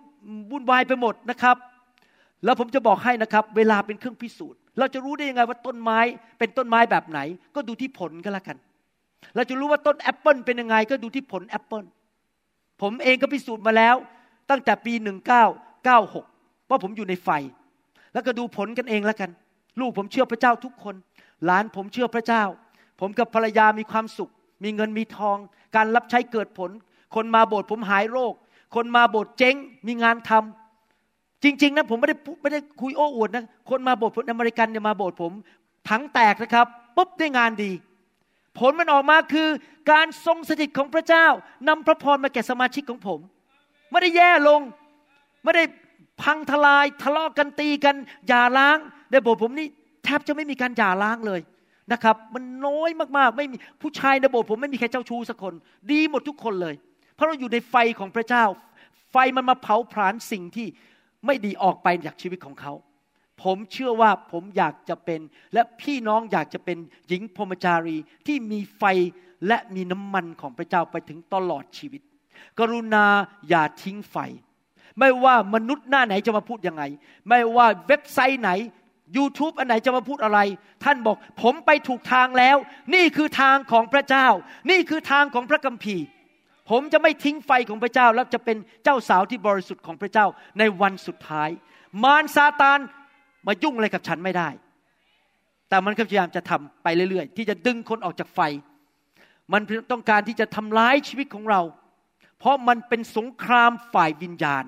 วุ่นวายไปหมดนะครับ แล้วผมจะบอกให้นะครับ เวลาเป็นเครื่องพิสูจน์ เราจะรู้ได้ยังไงว่าต้นไม้เป็นต้นไม้แบบไหน ก็ดูที่ผลก็แล้วกัน เราจะรู้ว่าต้นแอปเปิลเป็นยังไง ก็ดูที่ผลแอปเปิลผมเองก็พิสูจน์มาแล้ว ตั้งแต่ปี 1996เพราะผมอยู่ในไฟ แล้วก็ดูผลกันเองแล้วกัน ลูกผมเชื่อพระเจ้าทุกคน หลานผมเชื่อพระเจ้า ผมกับภรรยามีความสุข มีเงินมีทอง การรับใช้เกิดผล คนมาโบสถ์ผมหายโรค คนมาโบสถ์เจ๊ง มีงานทำจริงๆนะผมไม่ได้ไม่ได้คุยโอ้อวดนะคนมาโบสถ์คนอเมริกันเนี่ยมาโบสถ์ผมถังแตกนะครับปุ๊บได้งานดี ผลมันออกมาคือการทรงสถิตของพระเจ้านำพระพรมาแก่สมาชิกของผม ไม่ได้แย่ลง ไม่ได้พังทลายทะเลาะกันตีกันอย่าล้างในโบสถ์ผมนี่แทบจะไม่มีการหย่าล้างเลยนะครับ มันน้อยมากๆ ไม่มีผู้ชายในโบสถ์ผมไม่มีใครเจ้าชู้สักคน ดีหมดทุกคนเลย เพราะเราอยู่ในไฟของพระเจ้า ไฟมันมาเผาผลาญสิ่งที่ไม่ดีออกไปจากชีวิตของเขา ผมเชื่อว่าผมอยากจะเป็น และพี่น้องอยากจะเป็นหญิงพรมจารีที่มีไฟและมีน้ำมันของพระเจ้าไปถึงตลอดชีวิต กรุณาอย่าทิ้งไฟ ไม่ว่ามนุษย์หน้าไหนจะมาพูดยังไง ไม่ว่าเว็บไซต์ไหน YouTube อันไหนจะมาพูดอะไร ท่านบอกผมไปถูกทางแล้ว นี่คือทางของพระเจ้า นี่คือทางของพระกัมภีร์ผมจะไม่ทิ้งไฟของพระเจ้า แล้วจะเป็นเจ้าสาวที่บริสุทธิ์ของพระเจ้าในวันสุดท้าย มารซาตานมายุ่งอะไรกับฉันไม่ได้ แต่มันก็พยายามจะทำไปเรื่อยๆ ที่จะดึงคนออกจากไฟ มันต้องการที่จะทำร้ายชีวิตของเรา เพราะมันเป็นสงครามฝ่ายวิญญาณ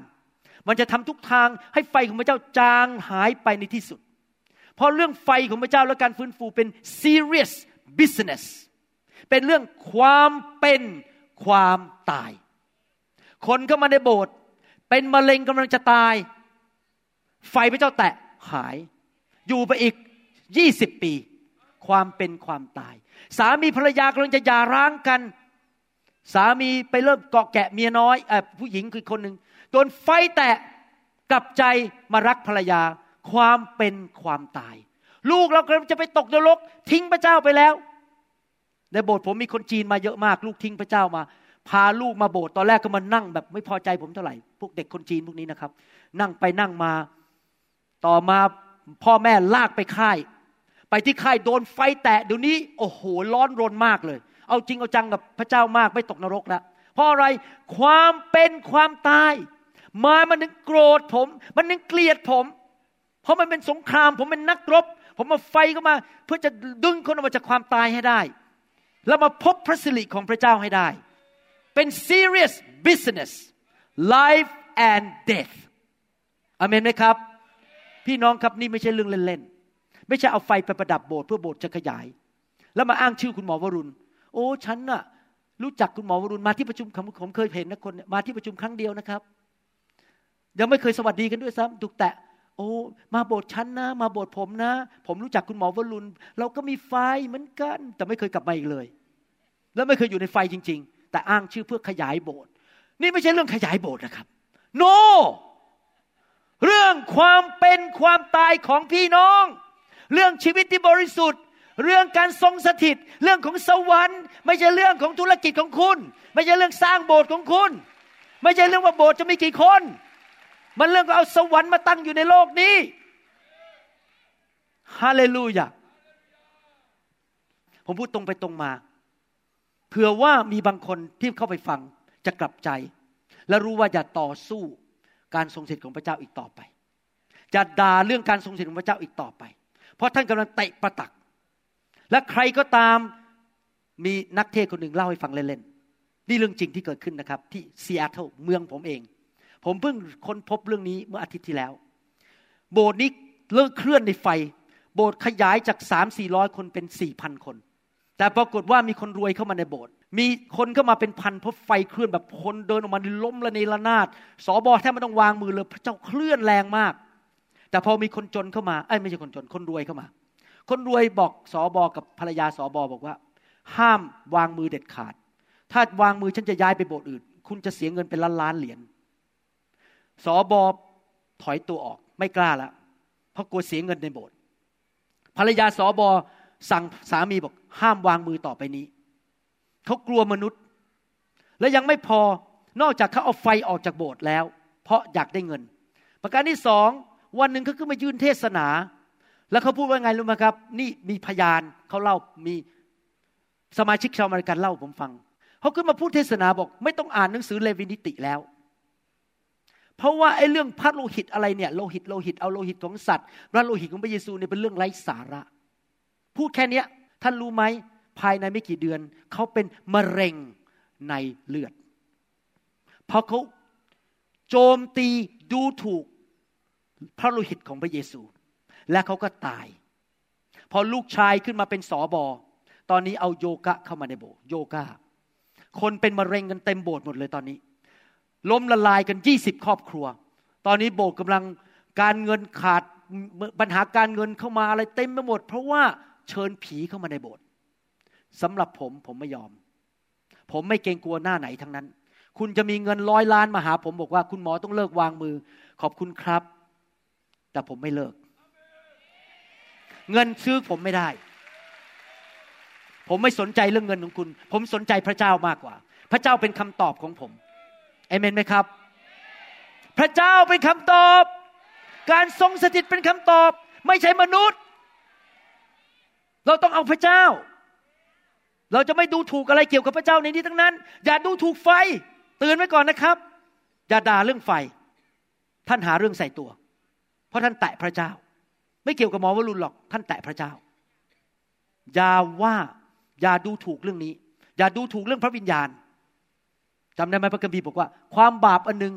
มันจะทำทุกทางให้ไฟของพระเจ้าจางหายไปในที่สุด เพราะเรื่องไฟของพระเจ้าและการฟื้นฟูเป็น serious business เป็นเรื่องความเป็นความตาย คนเข้ามาในโบสถ์เป็นมะเร็งกำลังจะตาย ไฟพระเจ้าแตะหาย อยู่ไปอีกยี่สิบปี ความเป็นความตาย สามีภรรยากำลังจะหย่าร้างกัน สามีไปเริ่มเกาะแกะเมียน้อยอผู้หญิงคือคนหนึ่งโดนไฟแตะกลับใจมารักภรรยา ความเป็นความตาย ลูกเรากำลังจะไปตกนรก ทิ้งพระเจ้าไปแล้ว ในโบสถ์ผมมีคนจีนมาเยอะมาก ลูกทิ้งพระเจ้ามา พาลูกมาโบสถ์ตอนแรกก็มานั่งแบบไม่พอใจผมเท่าไหร่พวกเด็กคนจีนพวกนี้นะครับ นั่งไปนั่งมา ต่อมาพ่อแม่ลากไปค่าย ไปที่ค่ายโดนไฟแตะเดี๋ยวนี้ โอ้โหร้อนรนมากเลย เอาจริงเอาจังกับพระเจ้ามากไม่ตกนรกแล้วเพราะอะไรความเป็นความตาย มามันนึงโกรธผม มันนึงเกลียดผม เพราะมันเป็นสงคราม ผมเป็นนักรบ ผมมาไฟเข้ามา เพื่อจะดึงคนออกมาจากความตายให้ได้ แล้วมาพบพระสิริของพระเจ้าให้ได้ เป็น serious business life and death อเมนไหมครับ พี่น้องครับนี่ไม่ใช่เรื่องเล่นๆ ไม่ใช่เอาไฟไปประดับโบสถ์เพื่อโบสถ์จะขยาย แล้วมาอ้างชื่อคุณหมอวรุณ โอ้ฉันน่ะ รู้จักคุณหมอวรุณมาที่ประชุมผมเคยเห็นนะคนมาที่ประชุมครั้งเดียวนะครับ ยังไม่เคยสวัสดีกันด้วยซ้ำถูกแตะโอ้มาโบสถ์ฉันนะ มาโบสถ์ผมนะ ผมรู้จักคุณหมอวรุณเราก็มีไฟเหมือนกัน แต่ไม่เคยกลับมาอีกเลย แล้วไม่เคยอยู่ในไฟจริง ๆ แต่อ้างชื่อเพื่อขยายโบสถ์นี่ไม่ใช่เรื่องขยายโบสถ์นะครับ no เรื่องความเป็นความตายของพี่น้อง เรื่องชีวิตที่บริสุทธิ์ เรื่องการทรงสถิต เรื่องของสวรรค์ ไม่ใช่เรื่องของธุรกิจของคุณ ไม่ใช่เรื่องสร้างโบสถ์ของคุณ ไม่ใช่เรื่องว่าโบสถ์จะมีกี่คน มันเรื่องเอาสวรรค์มาตั้งอยู่ในโลกนี้ฮาเลลูยาผมพูดตรงไปตรงมาเผื่อว่ามีบางคนที่เข้าไปฟังจะกลับใจ และรู้ว่าอย่าต่อสู้การทรงสิทธิ์ของพระเจ้าอีกต่อไป จะด่าเรื่องการทรงสิทธิ์ของพระเจ้าอีกต่อไป เพราะท่านกำลังเตะประตัก และใครก็ตามมีนักเทศน์คนหนึ่งเล่าให้ฟังเล่นๆ นี่เรื่องจริงที่เกิดขึ้นนะครับ ที่ซีแอตเทิลเมืองผมเอง ผมเพิ่งค้นพบเรื่องนี้เมื่ออาทิตย์ที่แล้ว โบสถ์นี้เลิกเคลื่อนในไฟ โบสถ์ขยายจากสามสี่ร้อยคนเป็นสี่พันคน แต่ปรากฏว่ามีคนรวยเข้ามาในโบสถ์มีคนเข้ามาเป็นพันเพราะไฟเคลื่อนแบบคนเดินออกมาล้มละในระนาดสอบอแทบไม่ต้องวางมือเลยพระเจ้าเคลื่อนแรงมาก แต่พอมีคนจนเข้ามาไอ้ไม่ใช่คนจนคนรวยเข้ามา คนรวยบอกสอบอกับภรรยาสอบอบอกว่า ห้ามวางมือเด็ดขาด ถ้าวางมือฉันจะย้ายไปโบสถ์อื่น คุณจะเสียเงินเป็นล้านล้านเหรียญสอบอถอยตัวออกไม่กล้าแล้วเพราะกลัวเสียเงินในโบสถ์ภรรยาสอบอสั่งสามีบอก ห้ามวางมือต่อไปนี้เขากลัวมนุษย์ และยังไม่พอนอกจากเขาเอาไฟออกจากโบสถ์แล้ว เพราะอยากได้เงิน ประการที่สองวันหนึ่งเขาขึ้นมายืนเทศนา แล้วเขาพูดว่าไงรู้ไหมครับ นี่มีพยานเขาเล่ามีสมาชิกชาวอเมริกันเล่าผมฟังเขาขึ้นมาพูดเทศนาบอก ไม่ต้องอ่านหนังสือเลวีนิติแล้ว เพราะว่าไอ้เรื่องพระโลหิตอะไรเนี่ยโลหิตโลหิตเอาโลหิตของสัตว์พระโลหิตของพระเยซูเนี่ยเป็นเรื่องไร้สาระ พูดแค่นี้ท่านรู้ไหมภายในไม่กี่เดือนเขาเป็นมะเร็งในเลือด เพราะเขาโจมตีดูถูกพระโลหิตของพระเยซู และเขาก็ตาย พอลูกชายขึ้นมาเป็นสอบอ ตอนนี้เอาโยกะเข้ามาในโบสถ์โยกะคนเป็นมะเร็งกันเต็มโบสถ์หมดเลยตอนนี้ ล้มละลายกันยี่สิบครอบครัว ตอนนี้โบสถ์กำลังการเงินขาดปัญหาการเงินเข้ามาอะไรเต็มไปหมด เพราะว่าเชิญผีเข้ามาในโบสถ์สำหรับผมผมไม่ยอม ผมไม่เกรงกลัวหน้าไหนทั้งนั้น คุณจะมีเงินร้อยล้านมาหา ผมบอกว่าคุณหมอต้องเลิกวางมือ ขอบคุณครับ แต่ผมไม่เลิก เงินซื้อผมไม่ได้ ผมไม่สนใจเรื่องเงินของคุณ ผมสนใจพระเจ้ามากกว่า พระเจ้าเป็นคำตอบของผมเอเมนไหมครับ พระเจ้าเป็นคำตอบ การทรงสถิตเป็นคำตอบ ไม่ใช่มนุษย์ เราต้องเอาพระเจ้า เราจะไม่ดูถูกอะไรเกี่ยวกับพระเจ้าในนี้ทั้งนั้น อย่าดูถูกไฟเตือนไว้ก่อนนะครับ อย่าด่าเรื่องไฟ ท่านหาเรื่องใส่ตัว เพราะท่านแตะพระเจ้า ไม่เกี่ยวกับหมอวรุณหรอกท่านแตะพระเจ้า อย่าว่าอย่าดูถูกเรื่องนี้ อย่าดูถูกเรื่องพระวิญญาณจำได้ไหมพระคัมภีร์บอกว่า ความบาปอันหนึ่ง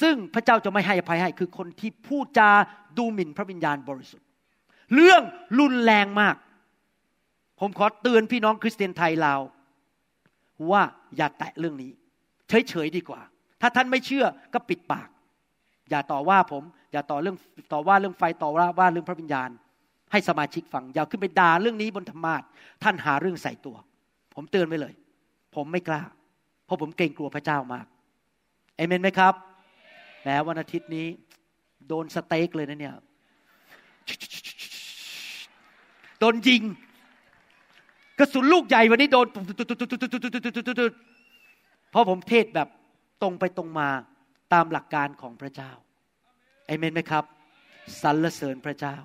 ซึ่งพระเจ้าจะไม่ให้อภัยให้ คือคนที่พูดจาดูหมิ่นพระวิญญาณบริสุทธิ์ เรื่องรุนแรงมาก ผมขอเตือนพี่น้องคริสเตียนไทยเราว่าอย่าแตะเรื่องนี้ เฉยๆดีกว่า ถ้าท่านไม่เชื่อก็ปิดปาก อย่าต่อว่าผม อย่าต่อเรื่องต่อว่าเรื่องไฟต่อว่าว่าเรื่องพระวิญญาณ ให้สมาชิกฟัง อย่าขึ้นไปด่าเรื่องนี้บนธรรมาทท่านหาเรื่องใส่ตัว ผมเตือนไว้เลย ผมไม่กล้า เพราะผมเกรงกลัวพระเจ้ามากเอเมนไหมครับแม้วันอาทิตย์นี้ โดนสเต็กเลยนะเนี่ยโดนยิงกระสุนลูกใหญ่วันนี้โดนเพราะผมเทศแบบตรงไปตรงมา ตามหลักการของพระเจ้าเอเมนไหมครับสรรเสริญพระเจ้า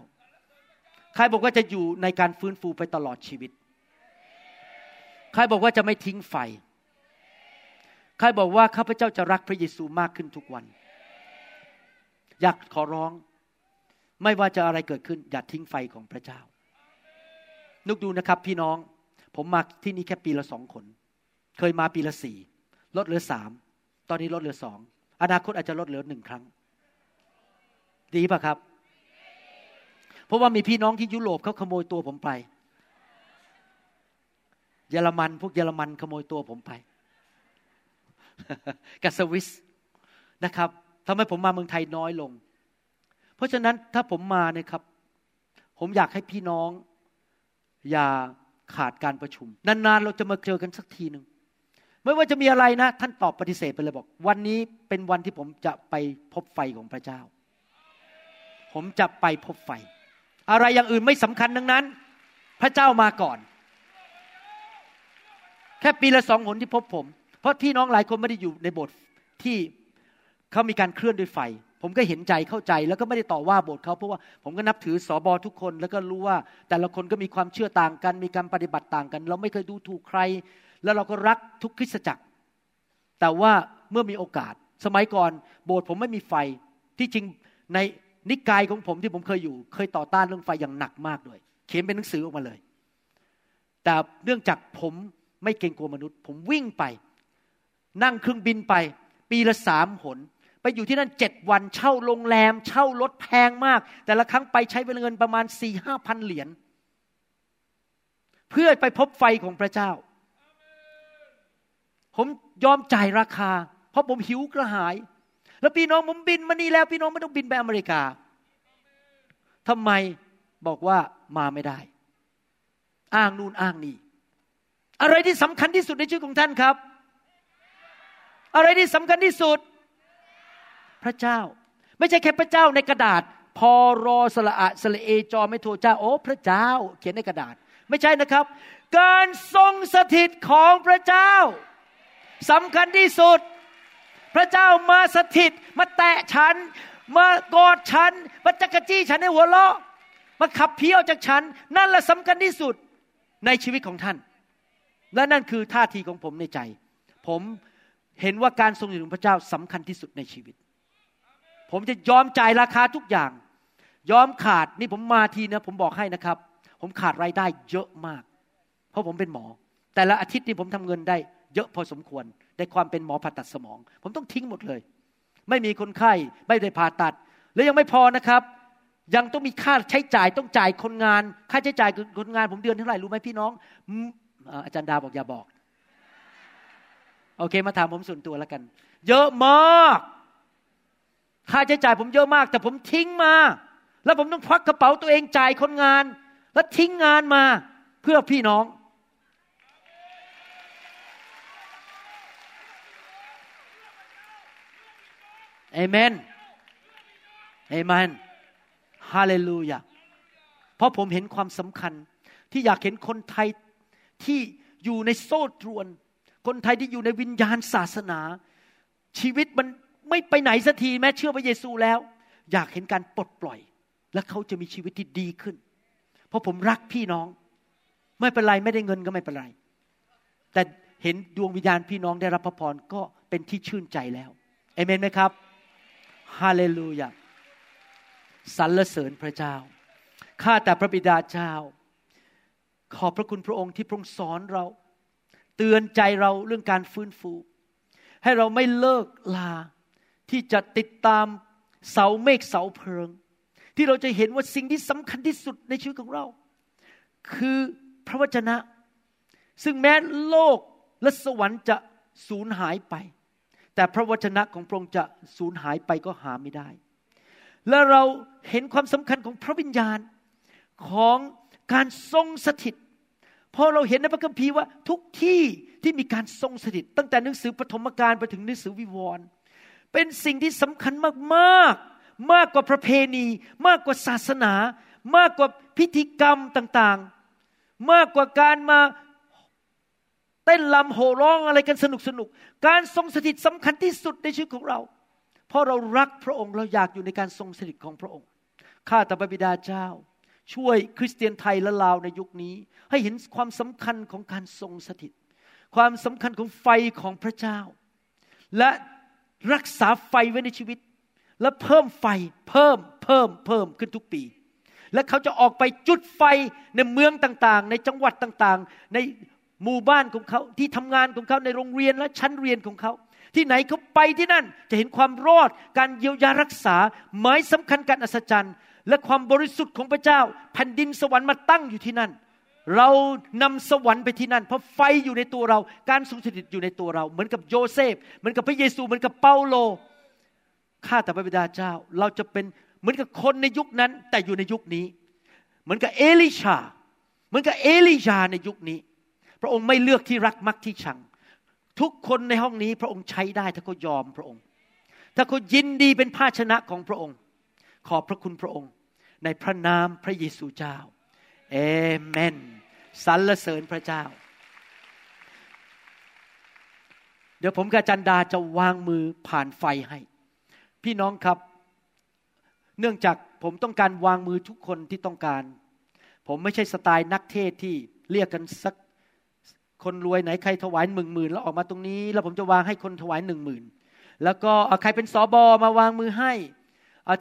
ใครบอกว่าจะอยู่ในการฟื้นฟูไปตลอดชีวิต ใครบอกว่าจะไม่ทิ้งไฟ ใครบอกว่าข้าพเจ้าจะรักพระเยซูมากขึ้นทุกวัน อยากขอร้อง ไม่ว่าจะอะไรเกิดขึ้น อย่าทิ้งไฟของพระเจ้า นึกดูนะครับพี่น้อง ผมมาที่นี่แค่ปีละสองคน เคยมาปีละสี่ลดเหลือสาม ตอนนี้ลดเหลือสอง อนาคตอาจจะลดเหลือหนึ่งครั้ง ดีป่ะครับ เพราะว่ามีพี่น้องที่ยุโรปเขาขโมยตัวผมไป เยอรมันพวกเยอรมันขโมยตัวผมไปกับสวิสนะครับทำให้ผมมาเมืองไทยน้อยลง เพราะฉะนั้นถ้าผมมาเนี่ยครับ ผมอยากให้พี่น้อง อย่าขาดการประชุม นานๆ เราจะมาเจอกันสักทีหนึ่ง ไม่ว่าจะมีอะไรนะ ท่านตอบปฏิเสธไปเลยบอก วันนี้เป็นวันที่ผมจะไปพบไฟของพระเจ้า ผมจะไปพบไฟ อะไรอย่างอื่นไม่สำคัญดังนั้น พระเจ้ามาก่อน แค่ปีละสองหนที่พบผม เพราะพี่น้องหลายคนไม่ได้อยู่ในโบสถ์ที่เขามีการเคลื่อนด้วยไฟ ผมก็เห็นใจเข้าใจแล้วก็ไม่ได้ต่อว่าโบสถ์เขาเพราะว่าผมก็นับถือสอบอทุกคน แล้วก็รู้ว่า แต่ละคนก็มีความเชื่อต่างกัน มีการปฏิบัติต่างกัน เราไม่เคยดูถูกใคร แล้วเราก็รักทุกคริสตจักร แต่ว่าเมื่อมีโอกาส สมัยก่อนโบสถ์ผมไม่มีไฟที่จริงในนิกายของผมที่ผมเคยอยู่ เคยต่อต้านเรื่องไฟอย่างหนักมากด้วย เขียนเป็นหนังสือออกมาเลย แต่เนื่องจากผมไม่เกรงกลัวมนุษย์ ผมวิ่งไป นั่งเครื่องบินไป ปีละสามหน ไปอยู่ที่นั่นเจ็ดวัน เช่าโรงแรม เช่ารถแพงมาก แต่ละครั้งไปใช้เงินประมาณสี่ห้าพันเหรียญเพื่อไปพบไฟของพระเจ้า ผมยอมจ่ายราคา เพราะผมหิวกระหาย แล้วพี่น้องผมบินมานี่แล้วพี่น้องไม่ต้องบินไปอเมริกาทำไมบอกว่ามาไม่ได้ อ้างนู่นอ้างนี่ อะไรที่สำคัญที่สุดในชีวิตของท่านครับ อะไรที่สำคัญที่สุด พระเจ้า ไม่ใช่แค่พระเจ้าในกระดาษ พอรอสละอะสละเอจอไม่โทเจ้าโอ้พระเจ้า เขียนในกระดาษ ไม่ใช่นะครับ การทรงสถิตของพระเจ้า สำคัญที่สุด พระเจ้ามาสถิต มาแตะฉัน มากอดฉัน มาจักรจี้ฉันในหัวเราะ มาขับเพี้ยวจากฉัน นั่นแหละสำคัญที่สุดในชีวิตของท่าน และนั่นคือท่าทีของผมในใจ ผมเห็นว่าการทรงอยู่ของพระเจ้าสำคัญที่สุดในชีวิต ผมจะยอมจ่ายราคาทุกอย่าง ยอมขาดนี่ผมมาทีนะ ผมบอกให้นะครับ ผมขาดรายได้เยอะมาก เพราะผมเป็นหมอ แต่ละอาทิตย์นี่ผมทำเงินได้ เยอะพอสมควรในความเป็นหมอผ่าตัดสมอง ผมต้องทิ้งหมดเลย ไม่มีคนไข้ไม่ได้ผ่าตัด และยังไม่พอนะครับ ยังต้องมีค่าใช้จ่ายต้องจ่ายคนงาน ค่าใช้จ่ายคนงาน ผมเดือนเท่าไหร่รู้ไหมพี่น้องอาจารย์ดาบอกอย่าบอก โอเคมาถามผมส่วนตัวแล้วกัน เยอะมากค่าใช้จ่ายผมเยอะมาก แต่ผมทิ้งมา แล้วผมต้องควักกระเป๋าตัวเองจ่ายคนงาน แล้วทิ้งงานมาเพื่อพี่น้อง เอเมนเอเมนฮาเลลูยาเพราะผมเห็นความสำคัญที่อยากเห็นคนไทยที่อยู่ในโซ่ตรวน คนไทยที่อยู่ในวิญญาณศาสนา ชีวิตมันไม่ไปไหนสักทีแม้เชื่อพระเยซูแล้ว อยากเห็นการปลดปล่อย และเขาจะมีชีวิตที่ดีขึ้น เพราะผมรักพี่น้อง ไม่เป็นไรไม่ได้เงินก็ไม่เป็นไร แต่เห็นดวงวิญญาณพี่น้องได้รับพระพรก็เป็นที่ชื่นใจแล้วเอเมนไหมครับ ฮาเลลูยาสรรเสริญพระเจ้า ข้าแต่พระบิดาเจ้า ขอบพระคุณพระองค์ที่พระองค์สอนเรา เตือนใจเราเรื่องการฟื้นฟู ให้เราไม่เลิกลาที่จะติดตามเสาเมฆเสาเพลิง ที่เราจะเห็นว่าสิ่งที่สำคัญที่สุดในชีวิตของเรา คือพระวจนะ ซึ่งแม้โลกและสวรรค์จะสูญหายไป แต่พระวจนะของพระองค์จะสูญหายไปก็หาไม่ได้ และเราเห็นความสำคัญของพระวิญญาณของการทรงสถิตพอเราเห็นในพระคัมภีร์ว่าทุกที่ที่มีการทรงสถิต ตั้งแต่หนังสือปฐมกาลไปถึงหนังสือวิวรณ์เป็นสิ่งที่สำคัญมากๆ มากกว่าประเพณี มากกว่าศาสนา มากกว่าพิธีกรรมต่างๆ มากกว่าการมา เต้นลำโห่ร้องอะไรกันสนุกสนุก การทรงสถิตสำคัญที่สุดในชีวิตของเรา เพราะเรารักพระองค์เราอยากอยู่ในการทรงสถิตของพระองค์ ข้าแต่พระบิดาเจ้า ช่วยคริสเตียนไทยและลาวในยุคนี้ ให้เห็นความสำคัญของการทรงสถิต ความสำคัญของไฟของพระเจ้า และรักษาไฟไว้ในชีวิต และเพิ่มไฟเพิ่มเพิ่มเพิ่มขึ้นทุกปีและเขาจะออกไปจุดไฟในเมืองต่างๆ ในจังหวัดต่างๆ ใน หมู่บ้านของเขาที่ทำงานของเขาในโรงเรียนและชั้นเรียนของเขา ที่ไหนเขาไปที่นั่นจะเห็นความรอดการเยียวยารักษาหมายสำคัญการอัศจรรย์ และความบริสุทธิ์ของพระเจ้า แผ่นดินสวรรค์มาตั้งอยู่ที่นั่น เรานำสวรรค์ไปที่นั่น เพราะไฟอยู่ในตัวเราการทรงสถิตอยู่ในตัวเรา เหมือนกับโยเซฟเหมือนกับพระเยซูเหมือนกับเปาโลข้าแต่พระบิดาเจ้า เราจะเป็นเหมือนกับคนในยุคนั้น แต่อยู่ในยุคนี้ เหมือนกับเอลิชา เหมือนกับเอลิยาในยุคนี้ พระองค์ไม่เลือกที่รักมักที่ชัง ทุกคนในห้องนี้พระองค์ใช้ได้ถ้าเขายอมพระองค์ ถ้าเขายินดีเป็นภาชนะของพระองค์ ขอบพระคุณพระองค์ ในพระนามพระเยซูเจ้าเอเมนสรรเสริญพระเจ้า เดี๋ยวผมกับจันดาจะวางมือผ่านไฟให้ พี่น้องครับ เนื่องจากผมต้องการวางมือทุกคนที่ต้องการ ผมไม่ใช่สไตล์นักเทศที่เรียกกันสัก คนรวยไหนใครถวายหมื่นหมื่นแล้วออกมาตรงนี้ แล้วผมจะวางให้คนถวายหนึ่งหมื่นแล้วก็ใครเป็นสอบอมาวางมือให้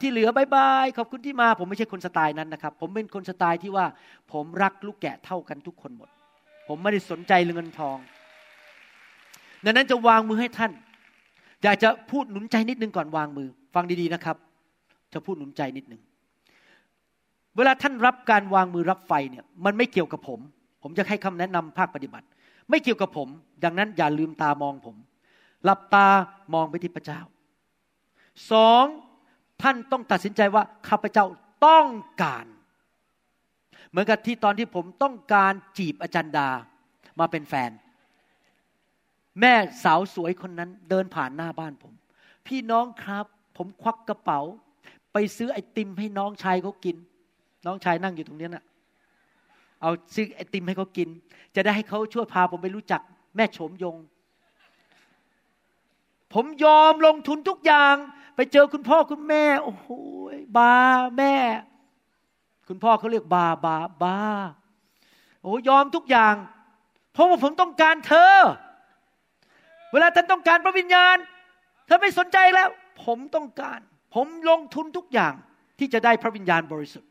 ที่เหลือบายบายขอบคุณที่มา ผมไม่ใช่คนสไตล์นั้นนะครับ ผมเป็นคนสไตล์ที่ว่า ผมรักลูกแกะเท่ากันทุกคนหมด ผมไม่ได้สนใจเงินทอง ดังนั้นจะวางมือให้ท่าน อยากจะพูดหนุนใจนิดนึงก่อนวางมือ ฟังดีๆนะครับ จะพูดหนุนใจนิดนึงเวลาท่านรับการวางมือรับไฟเนี่ย มันไม่เกี่ยวกับผม ผมจะให้คำแนะนำภาคปฏิบัติ ไม่เกี่ยวกับผม ดังนั้นอย่าลืมตามองผม หลับตามองไปที่พระเจ้าสองท่านต้องตัดสินใจว่าข้าพเจ้าต้องการ เหมือนกับที่ตอนที่ผมต้องการจีบอาจารย์ดามาเป็นแฟน แม่สาวสวยคนนั้นเดินผ่านหน้าบ้านผม พี่น้องครับ ผมควักกระเป๋า ไปซื้อไอติมให้น้องชายเขากิน น้องชายนั่งอยู่ตรงนี้นะ่ะ เอาซื้อไอติมให้เขากิน จะได้ให้เขาช่วยพาผมไปรู้จักแม่โฉมยง ผมยอมลงทุนทุกอย่าง ไปเจอคุณพ่อคุณแม่ โอ้โหบาแม่ คุณพ่อเขาเรียกบาบาบาโอ้ยอมทุกอย่าง เพราะว่าผมต้องการเธอ เวลาท่านต้องการพระวิญญาณเธอไม่สนใจแล้ว ผมต้องการ ผมลงทุนทุกอย่างที่จะได้พระวิญญาณบริสุทธิ์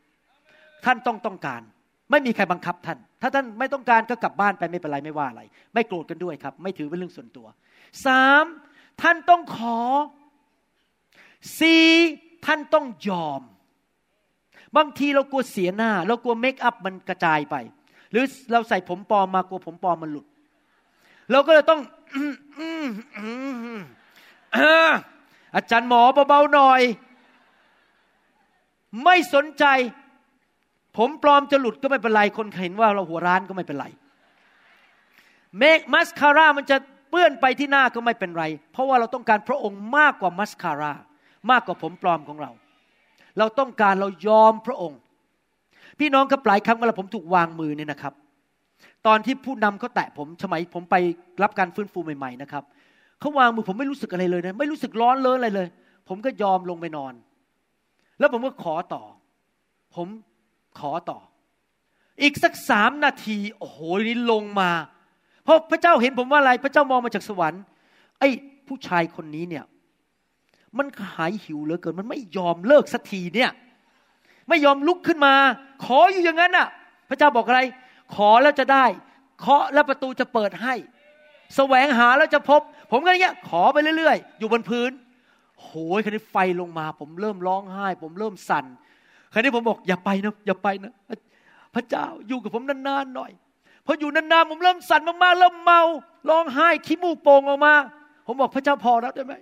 ท่านต้องต้องการ ไม่มีใครบังคับท่าน ถ้าท่านไม่ต้องการก็กลับบ้านไปไม่เป็นไรไม่ว่าอะไร ไม่โกรธกันด้วยครับ ไม่ถือเป็นเรื่องส่วนตัวสามท่านต้องขอสี่ท่านต้องยอม บางทีเรากลัวเสียหน้า เรากลัวเมคอัพมันกระจายไป หรือเราใส่ผมปลอมมากลัวผมปลอมมันหลุด เราก็เลยต้องอาจารย์หมอเบาๆหน่อย ไม่สนใจ ผมปลอมจะหลุดก็ไม่เป็นไร คนเห็นว่าเราหัวร้านก็ไม่เป็นไร เมคมัสคาร่ามันจะเปื้อนไปที่หน้าก็ไม่เป็นไร เพราะว่าเราต้องการพระองค์มากกว่ามัสคาร่ามากกว่าผมปลอมของเรา เราต้องการเรายอมพระองค์ พี่น้องครับหลายครั้งเวลาผมถูกวางมือเนี่ยนะครับ ตอนที่ผู้นำเขาแตะผมสมัยผมไปรับการฟื้นฟูใหม่ๆนะครับเขาวางมือผมไม่รู้สึกอะไรเลยนะไม่รู้สึกร้อนเลยอะไรเลย ผมก็ยอมลงไปนอน แล้วผมก็ขอต่อ ผม ขอต่อ อีกสักสามนาที โอ้โหนี่ลงมา เพราะพระเจ้าเห็นผมว่าอะไร พระเจ้ามองมาจากสวรรค์ ไอ้ผู้ชายคนนี้เนี่ย มันหายหิวเหลือเกิน มันไม่ยอมเลิกสักทีเนี่ย ไม่ยอมลุกขึ้นมา ขออยู่อย่างนั้นน่ะ พระเจ้าบอกอะไร ขอแล้วจะได้เคาะแล้วประตูจะเปิดให้แสวงหาแล้วจะพบ ผมก็อย่างเงี้ย ขอไปเรื่อย ๆ อยู่บนพื้นโหยคันนี้ไฟลงมา ผมเริ่มร้องไห้ ผมเริ่มสั่น คันนี้ผมบอกอย่าไปนะอย่าไปนะพระเจ้าอยู่กับผมนานๆหน่อยพออยู่นานๆผมเริ่มสั่นมากๆเริ่มเมาร้องไห้ขี้มูกโป่งออกมา ผมบอกพระเจ้าพอแล้วได้ไหม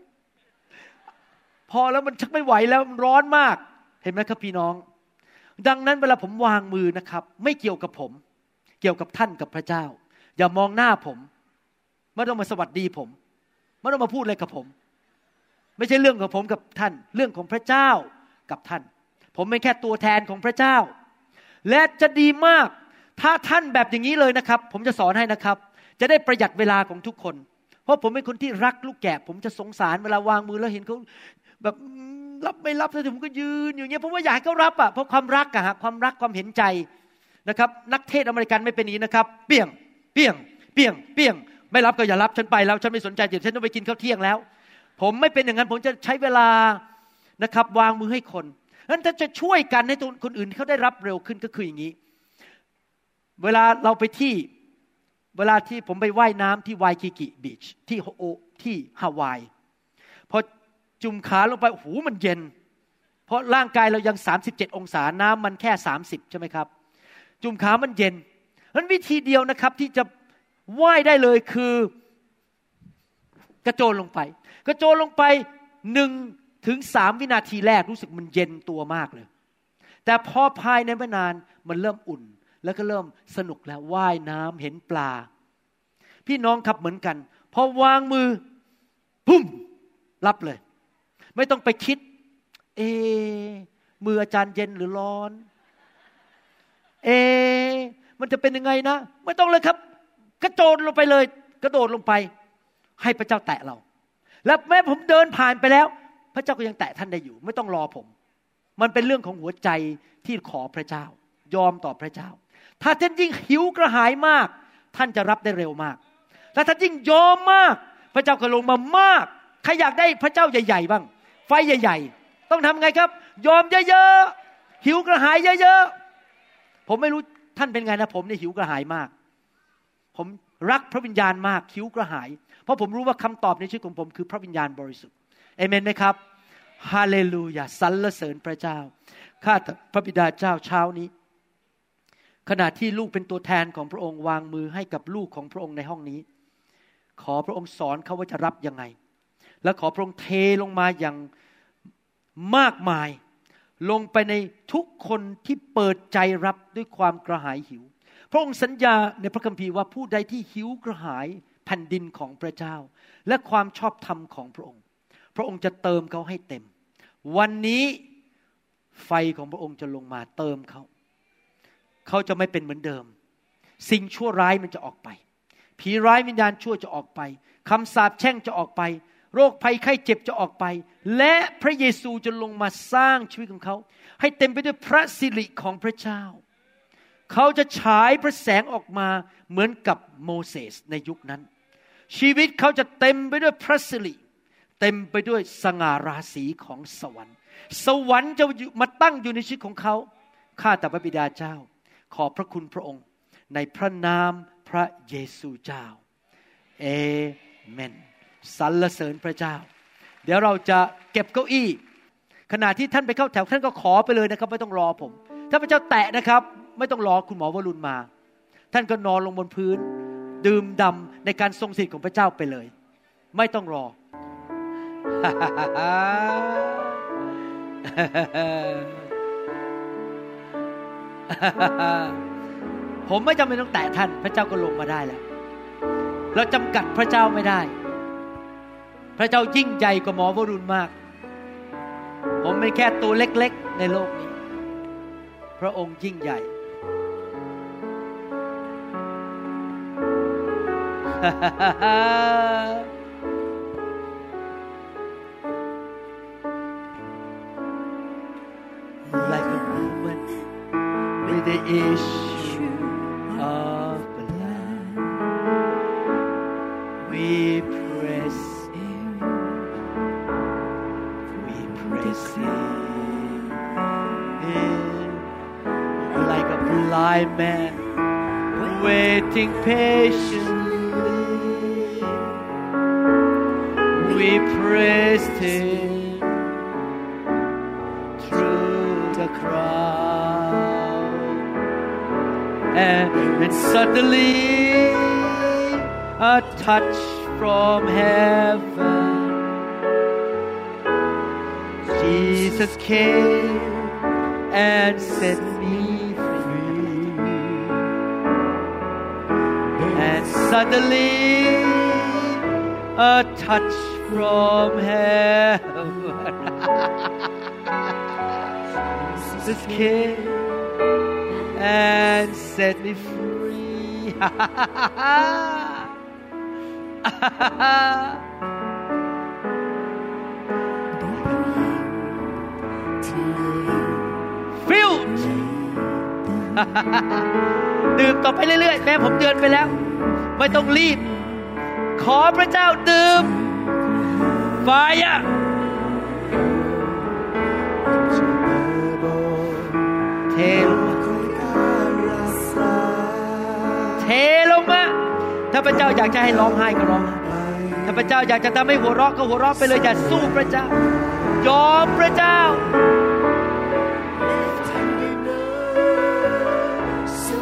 พอแล้วมันชักไม่ไหวแล้วมันร้อนมากเห็นไหมครับพี่น้อง ดังนั้นเวลาผมวางมือนะครับ ไม่เกี่ยวกับผม เกี่ยวกับท่านกับพระเจ้า อย่ามองหน้าผมไม่ต้องมาสวัสดีผมไม่ต้องมาพูดอะไรกับผม ไม่ใช่เรื่องของผมกับท่าน เรื่องของพระเจ้ากับท่าน ผมเป็นแค่ตัวแทนของพระเจ้า และจะดีมากถ้าท่านแบบอย่างนี้เลยนะครับ ผมจะสอนให้นะครับ จะได้ประหยัดเวลาของทุกคน เพราะผมเป็นคนที่รักลูกแกะ ผมจะสงสารเวลาวางมือแล้วเห็นเขาแบบรับไม่รับแล้วผมก็ยืนอยู่เงี้ยเพราะว่าอยากให้เขารับอะเพราะความรักอะฮะความรักความเห็นใจนะครับ นักเทศอเมริกันไม่เป็นนี้นะครับ เปี่ยง เปี่ยง เปี่ยง เปี่ยง ไม่รับก็อย่ารับฉันไปแล้วฉันไม่สนใจเดี๋ยวฉันต้องไปกินข้าวเที่ยงแล้ว ผมไม่เป็นอย่างนั้นผมจะใช้เวลานะครับ วางมือให้คน นั้นถ้าจะช่วยกันให้คนอื่นเขาได้รับเร็วขึ้นก็คืออย่างนี้ เวลาเราไปที่เวลาที่ผมไปไว่ายน้ำที่ไวกิกิบีชที่โอที่ฮาวายพอจุ่มขาลงไปโอ้โหมันเย็น เพราะร่างกายเรายัง 37 องศาน้ำมันแค่ 30 ใช่ไหมครับ จุ่มขามันเย็นนั้นวิธีเดียวนะครับที่จะว่ายได้เลยคือกระโจนลงไป กระโจนลงไปหนึ่ง ถึงสามวินาทีแรกรู้สึกมันเย็นตัวมากเลย แต่พอภายในไม่นานมันเริ่มอุ่น แล้วก็เริ่มสนุกแล้วว่ายน้ำเห็นปลา พี่น้องครับเหมือนกัน พอวางมือพุ่มรับเลย ไม่ต้องไปคิด เอ มืออาจารย์เย็นหรือร้อน เอ มันจะเป็นยังไงนะ ไม่ต้องเลยครับ กระโจนลงไปเลย กระโดดลงไป ให้พระเจ้าแตะเรา แล้วแม้ผมเดินผ่านไปแล้ว พระเจ้าก็ยังแตะท่านได้อยู่ ไม่ต้องรอผม มันเป็นเรื่องของหัวใจที่ขอพระเจ้า ยอมต่อพระเจ้า ถ้าท่านยิ่งหิวกระหายมาก ท่านจะรับได้เร็วมากถ้าท่านยิ่งยอมมาก พระเจ้าก็ลงมามากใครอยากได้พระเจ้าใหญ่ๆบ้าง ไฟใหญ่ ๆ ต้องทำไงครับ ยอมเยอะๆหิวกระหายเยอะๆผมไม่รู้ท่านเป็นไงนะผมเนี่ยหิวกระหายมาก ผมรักพระวิญญาณมากหิวกระหาย เพราะผมรู้ว่าคำตอบในชีวิตของผมคือพระวิญญาณบริสุทธิ์ เอเมนไหมครับฮาเลลูยาสรรเสริญพระเจ้าข้าพระบิดาเจ้าเช้านี้ ขณะที่ลูกเป็นตัวแทนของพระองค์วางมือให้กับลูกของพระองค์ในห้องนี้ ขอพระองค์สอนเขาว่าจะรับยังไง และขอพระองค์เทลงมาอย่างมากมาย ลงไปในทุกคนที่เปิดใจรับด้วยความกระหายหิว พระองค์สัญญาในพระคัมภีร์ว่าผู้ใดที่หิวกระหายแผ่นดินของพระเจ้า และความชอบธรรมของพระองค์ พระองค์จะเติมเขาให้เต็ม วันนี้ไฟของพระองค์จะลงมาเติมเขา เขาจะไม่เป็นเหมือนเดิม สิ่งชั่วร้ายมันจะออกไป ผีร้ายวิญญาณชั่วจะออกไปคำสาปแช่งจะออกไป โรคภัยไข้เจ็บจะออกไป และพระเยซูจะลงมาสร้างชีวิตของเขา ให้เต็มไปด้วยพระสิริของพระเจ้า เขาจะฉายพระแสงออกมาเหมือนกับโมเสสในยุคนั้น ชีวิตเขาจะเต็มไปด้วยพระสิริ เต็มไปด้วยสง่าราศีของสวรรค์ สวรรค์จะมาตั้งอยู่ในชีวิตของเขา ข้าแต่พระบิดาเจ้า ขอพระคุณพระองค์ ในพระนามพระเยซูเจ้า เอเมนสรรเสริญพระเจ้า เดี๋ยวเราจะเก็บเก้าอี้ ขณะที่ท่านไปเข้าแถวท่านก็ขอไปเลยนะครับ ไม่ต้องรอผม ถ้าพระเจ้าแตะนะครับ ไม่ต้องรอคุณหมอวรุณมา ท่านก็นอนลงบนพื้น ดื่มดำในการทรงสิทธิ์ของพระเจ้าไปเลย ไม่ต้องรอ ผมไม่จำเป็นต้องแตะท่าน พระเจ้าก็ลงมาได้แล้ว เราจำกัดพระเจ้าไม่ได้ พระเจ้ายิ่งใหญ่กว่าหมอวรุณมาก ผมเป็นแค่ตัวเล็กๆ ในโลกนี้ พระองค์ยิ่งใหญ่ like a woman with the issue of blood we press in, we press in, in. like a blind man waiting patiently. We praised him suddenly a touch from heaven Jesus came and set me free. And suddenly a touch from heaven. Jesus came and set me free. ฟิลดื่มต่อไปเรื่อยๆ แม่ผมเดินไปแล้ว ไม่ต้องรีบ ขอพระเจ้าดื่มไฟอะเทลาพระเจ้าอยากจะให้ร้องไห้ก็ร้องไห้ถ้าพระเจ้าอยากจะทำให้หัวเราะก็หัวเราะไปเลยอย่าสู้พระเจ้ายอมพระเจ้า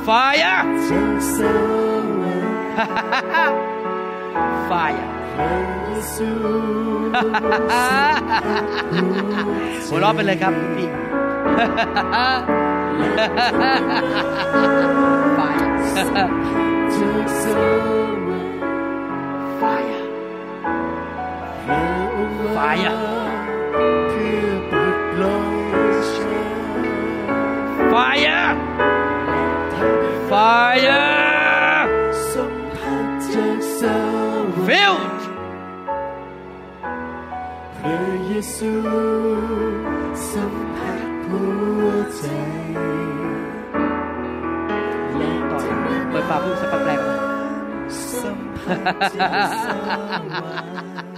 Fire! Fire! หัวเราะไปเลยครับพี่ Fire! Fire! Fire! Fire! Fire! Filled! พระเยซูสัมผัสหัวใจต่อเปิดปากพูดสัพแปลงสัมผัส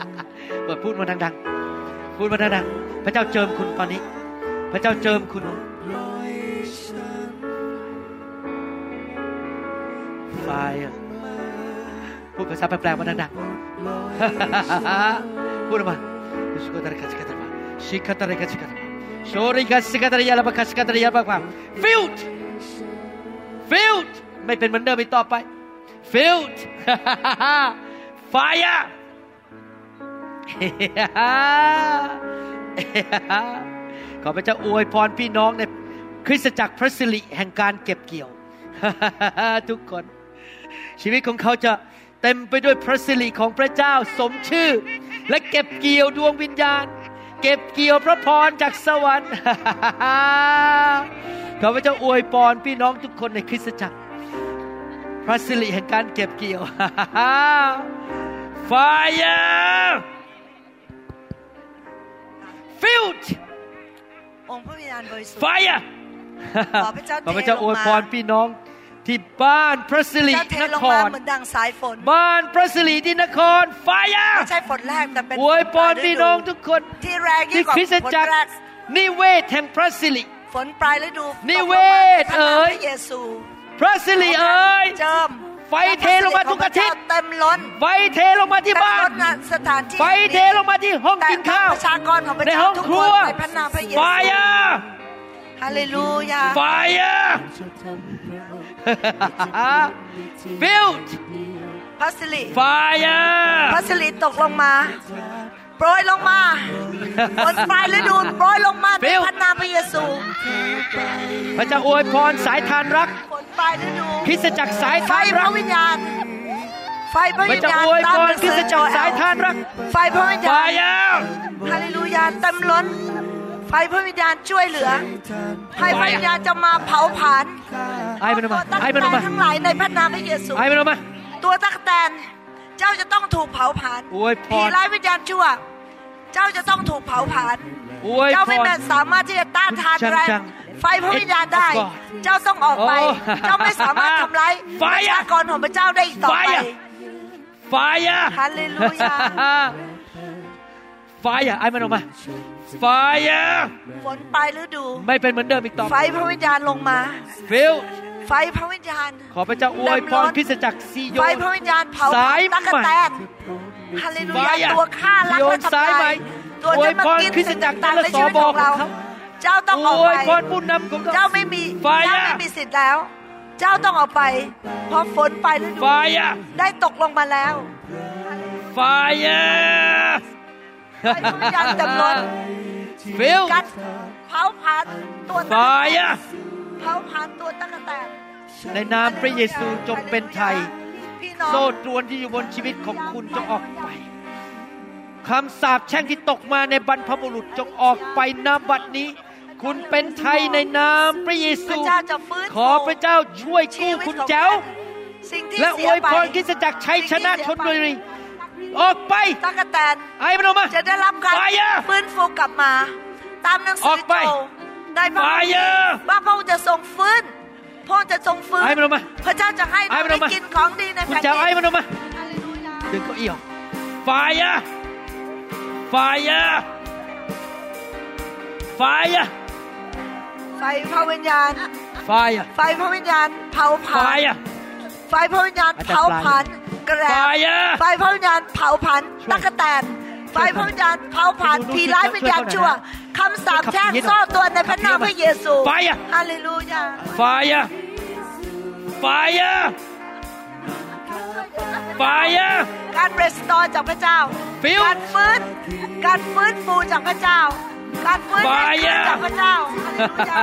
ปิดพูดมาดังๆ พูดมาดังๆ พระเจ้าเจิมคุณตอนนี้ พระเจ้าเจิมคุณปล่อยฉันไฟพูดภาษาแปลงๆมาดังๆ พูดออกมาชิคาตาริกาชิคาตาริชิคาตริกาชิคาตาริโชริกาชิคาตาริยาลาบาคาชิคาตาริยาลาบาความ filled filled ไม่เป็นเหมือนเดิมอีกต่อไป filled fire ขอพระเจ้าอวยพรพี่น้องในคริสตจักรพระสิริแห่งการเก็บเกี่ยว ทุกคน ชีวิตของเขาจะเต็มไปด้วยพระสิริของพระเจ้าสมชื่อ และเก็บเกี่ยวดวงวิญญาณ เก็บเกี่ยวพระพรจากสวรรค์ขอพระเจ้าอวยพรพี่น้องทุกคนในคริสตจักร พระสิริแห่งการเก็บเกี่ยว Fire filled องค์พระวิญญาณบริสุทธิ์ Fire ขอพระเจ้าเทขอพระเจ้าอวยพรลงมาพี่น้องที่บ้านพระสิริเจ้าเทนลงคมารเหมือนดังสายฝน บ้านพระสิริที่นคร Fire ไม่ใช่ฝนแรกแต่เป็นอวยพรฝพี่ปลายฤดูน้องทุกคนที่แรงยิ่ที่งกว่าคริสตฝนจักรแรกนิเวศแห่งพระสิริฝนปลายฤดูนิเวศตกลงมาในพระนามเอ๋ยพระเยซูพระสิริเอ๋ยเจิม ไฟเทลงมาทุกอาทิตย์เต็มล้นไฟเทลงมาที่เต็มบ้าล้นนงานสถานที่ไฟเทลงมาที่ห้องแต่กินข้าวประชากรของพระในเจ้าห้องทุกคครันวในพระนามพระเยซู Fire ฮาเลลูยา Fire จะทำเรา Filled พระสิริ Fire พระสิริตกลงมาโปรยลงมาฝนปลายฤดูโปรยลงมาใน Fill พระนามพระเยซู พระเจ้าอวยพรสายทานรักฝนปลายฤดูคริสตจักรสายไฟทานพรัระกวิญญาณไฟพระพระวิญเจ้าญาณอวยตามพหรนังคริสืสอตโจจักรเอสายลทานรัก ไฟพระวิญญาณ Fire ฮาเลลูยาเต็มล้น ไฟพระวิญญาณช่วยเหลือไฟพระวิญญาณจะมาเผาผลาญไอ้มันออกมาตัวไอ้มันออกมาทั้งหลายในพระนามพระเยซูไอ้มันออกมาตัวตักแตนเจ้าจะต้องถูกเผาผลาญอวยพรผีร้ายวิญญาณชั่ว เจ้าจะต้องถูกเผาผลาญอวยเจ้าพไม่รแม้สามารถที่จะต้านทานจังแรงจังไฟพระวิญญาณได้ It's of God เจ้าต้องออกไปโอ้เจ้าไม่สามารถทำร้ายป Fire ระชากรของพระเจ้าได้อีกต่อไป Fire Fire ฮาเลลูยา Fire ไอ้มันออกมา Fire ฝนปลายฤดู ไม่เป็นเหมือนเดิมอีกต่อไฟพระวิญญาณลงมา Fill ไฟพระวิญญาณ ขอพระเจ้าอวยพเต็มล้รนคริสตจักรซีโยไฟนพระวิญญาณเผาสายตักกะใหม่แตน ฮาเลลูยา Fire ตัวฆ่ารักโยและนทำสายลาใหม่ยตัวอวยจะมาพรกินคริสตสิ่งจักรต่างๆในชีวิตและสบของเราของเขาเจ้าต้องออกอวยไปพรผู้นำของเขาเจ้าไม่มี Fire เจ้าไม่มีสิทธิ์แล้ว เจ้าต้องออกไป เพราะฝนไปฤดู Fire ได้ตกลงมาแล้ว Fire ไฟพระวิญญาณเต็มล้น Fill กัดเผาผลาญตัวตั๊กแตน Fire เผาผลาญตัวตั๊กแตนในนามพระเยซูจงเป็นไทย พี่น้องโซ่ตรวนที่อยู่บนชีวิตของคุณจงออกไปคำสาปแช่งที่ตกมาในบรรพบุรุษจงออกไปณบัดนี้ คุณเป็นไทยในนามพระเยพซูระเจ้าจะฟื้นขอพระเจ้าช่วยกู้คุณแจ๋วสิ่งที่และอเสีวยไปพรคริสตจักรชัยชนะชนบุรีออกไปตั๊กแตนไอ้มันออกมาจะได้รับการ Fire ฟื้นฟูกลับมา ตามหนังสือออกไปโจได้พระคัมภี Fire ร์ว่าพระองค์จะทรงฟื้น พระองค์จะทรงฟื้นไอ้มันออกมาพระเจ้าจะให้ไอ้เรามันออกได้มากินของดีในคุณแผ่นแจ๋วดิไอ้นมันออกมาดึงเก้าอี้ออก Fire Fire Fire ไฟพระวิญญาณ Fire. ไฟพระวิญญาณเผาผลาญ Fire. ไฟพระวิญญาณเผาผลาญกระแรบ Fire. ไฟพระวิญญาณเผาผลาญช่วยตักแตน ไฟพระวิญญาณเผาผลาญดูดูผีร้ายช่วยวิญญาณช่วยชั่วหน่อยนะคำสาปแช่งขับผีหน่อยซ่อนตัวในพระนามพระเยซู Fire ฮาเลลูยา Fire. Fire. Fire. การเรสตอร์จากพระเจ้า Fill การฟื้น การฟื้นฟูจากพระเจ้า การฟื้นฟู Fire จากพระเจ้าฮาเลลูยา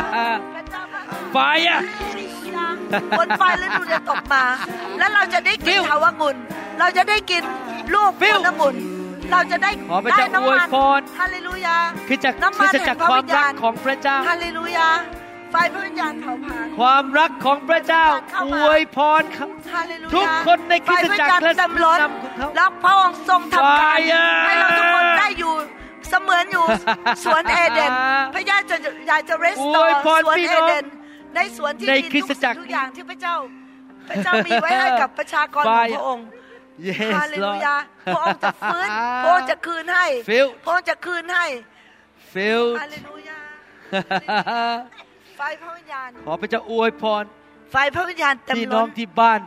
พระเจ้า Fire. ฝนไฟฤดูจะตกมา แล้วเราจะได้กิน Fill เถาวงุ่นเราจะได้กินลูกผ Fill ลองุ่น เราจะได้ขอพระได้เจ้าน้ำอวยมันพรฮาเลลูยาคือจากน้ำมัคืนอจากความรักของพระเจ้าฮาเลลูยาไฟพระวิญญาณเผาผลาญความรักของพระเจ้าเข้าอมาวยพรครับฮาเลลูยาทุกคนในคริสตจักรไฟพระวิญญาณและเต็มล้นผู้นำของเขาแล้วพระองค์ทรงทำการ Fire ให้เราทุกคนได้อยู่เสมือนอยู่สวนเอเดน พระเจ้าจะอยากจะเรสตออวยร์พรสวนพี่เอน้องเดนในสวนที่ในมีคริทุสกตจัสิ่กรงทุกอย่างที่พระเจ้า พระเจ้ามีไว้ให้กับประชากรของ Fire พระองค์ Yes ฮาเลลู Lord ยาพระองค์จะฟื้นพระองค์จะคืนให้ Fill พระองค์จะคืนให้ filled ฮาเลลูยาไฟพระวิญญาณขอพระเจ้าอวยพรไฟพระวิญญาณเต็มพี่น้ล้องนที่บ้าน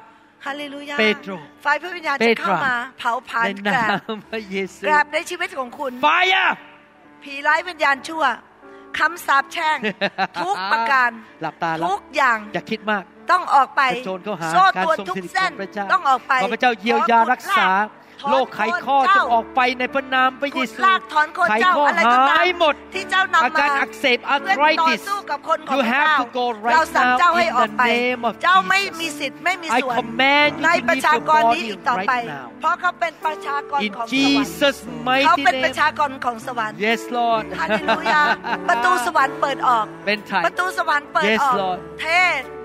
ฮาเลลูยาเปโตรไฟพระวิญญาณเปจะโตร เข้ามาเผาผลาญในแกรนาบมพระเยซูแกรบในชีวิตของคุณ Fire ผีร้ายวิญญาณชั่วคำสาปแช่ง ทุกประการ หลับตาแล้ว ทุกอย่าง อย่าคิดมาก ต้องออกไปกระโจนเข้าหาโซ่การตรวนทรงทุกสิริขเส้อนงพระเจ้าต้องออกไปขอพระเจ้าเยียวยารักษาถอนโรคไขข้อโคนเจ้าจะออกไปในพระนามพระเยขุดซูลากถอนโคนไขเจ้าข้ออะไรก็ตามหายหมดที่เจ้านำมาอาการอักเสบเพื่อต่อ arthritis สู้กับคนของ You พระ have เจ้า to go right เราสั่ง now เจ้าให้ in ออก the ไป name of เจ้าไม่ Jesus มีสิทธิ์ไม่มี I ส่วน command you ใน to ประ leave ชา your กรนี้ body อีกต่อไป right now เพราะเขาเป็นประชากร in ของสวรรค์ Jesus เขา mighty เป็นประ name ชากรของสวรรค์ Yes Lord ฮาเลลูยาประตูสวรรค์เปิดออกเป็นไทยประตูสวรรค์เปิด Yes, ออก Lord เท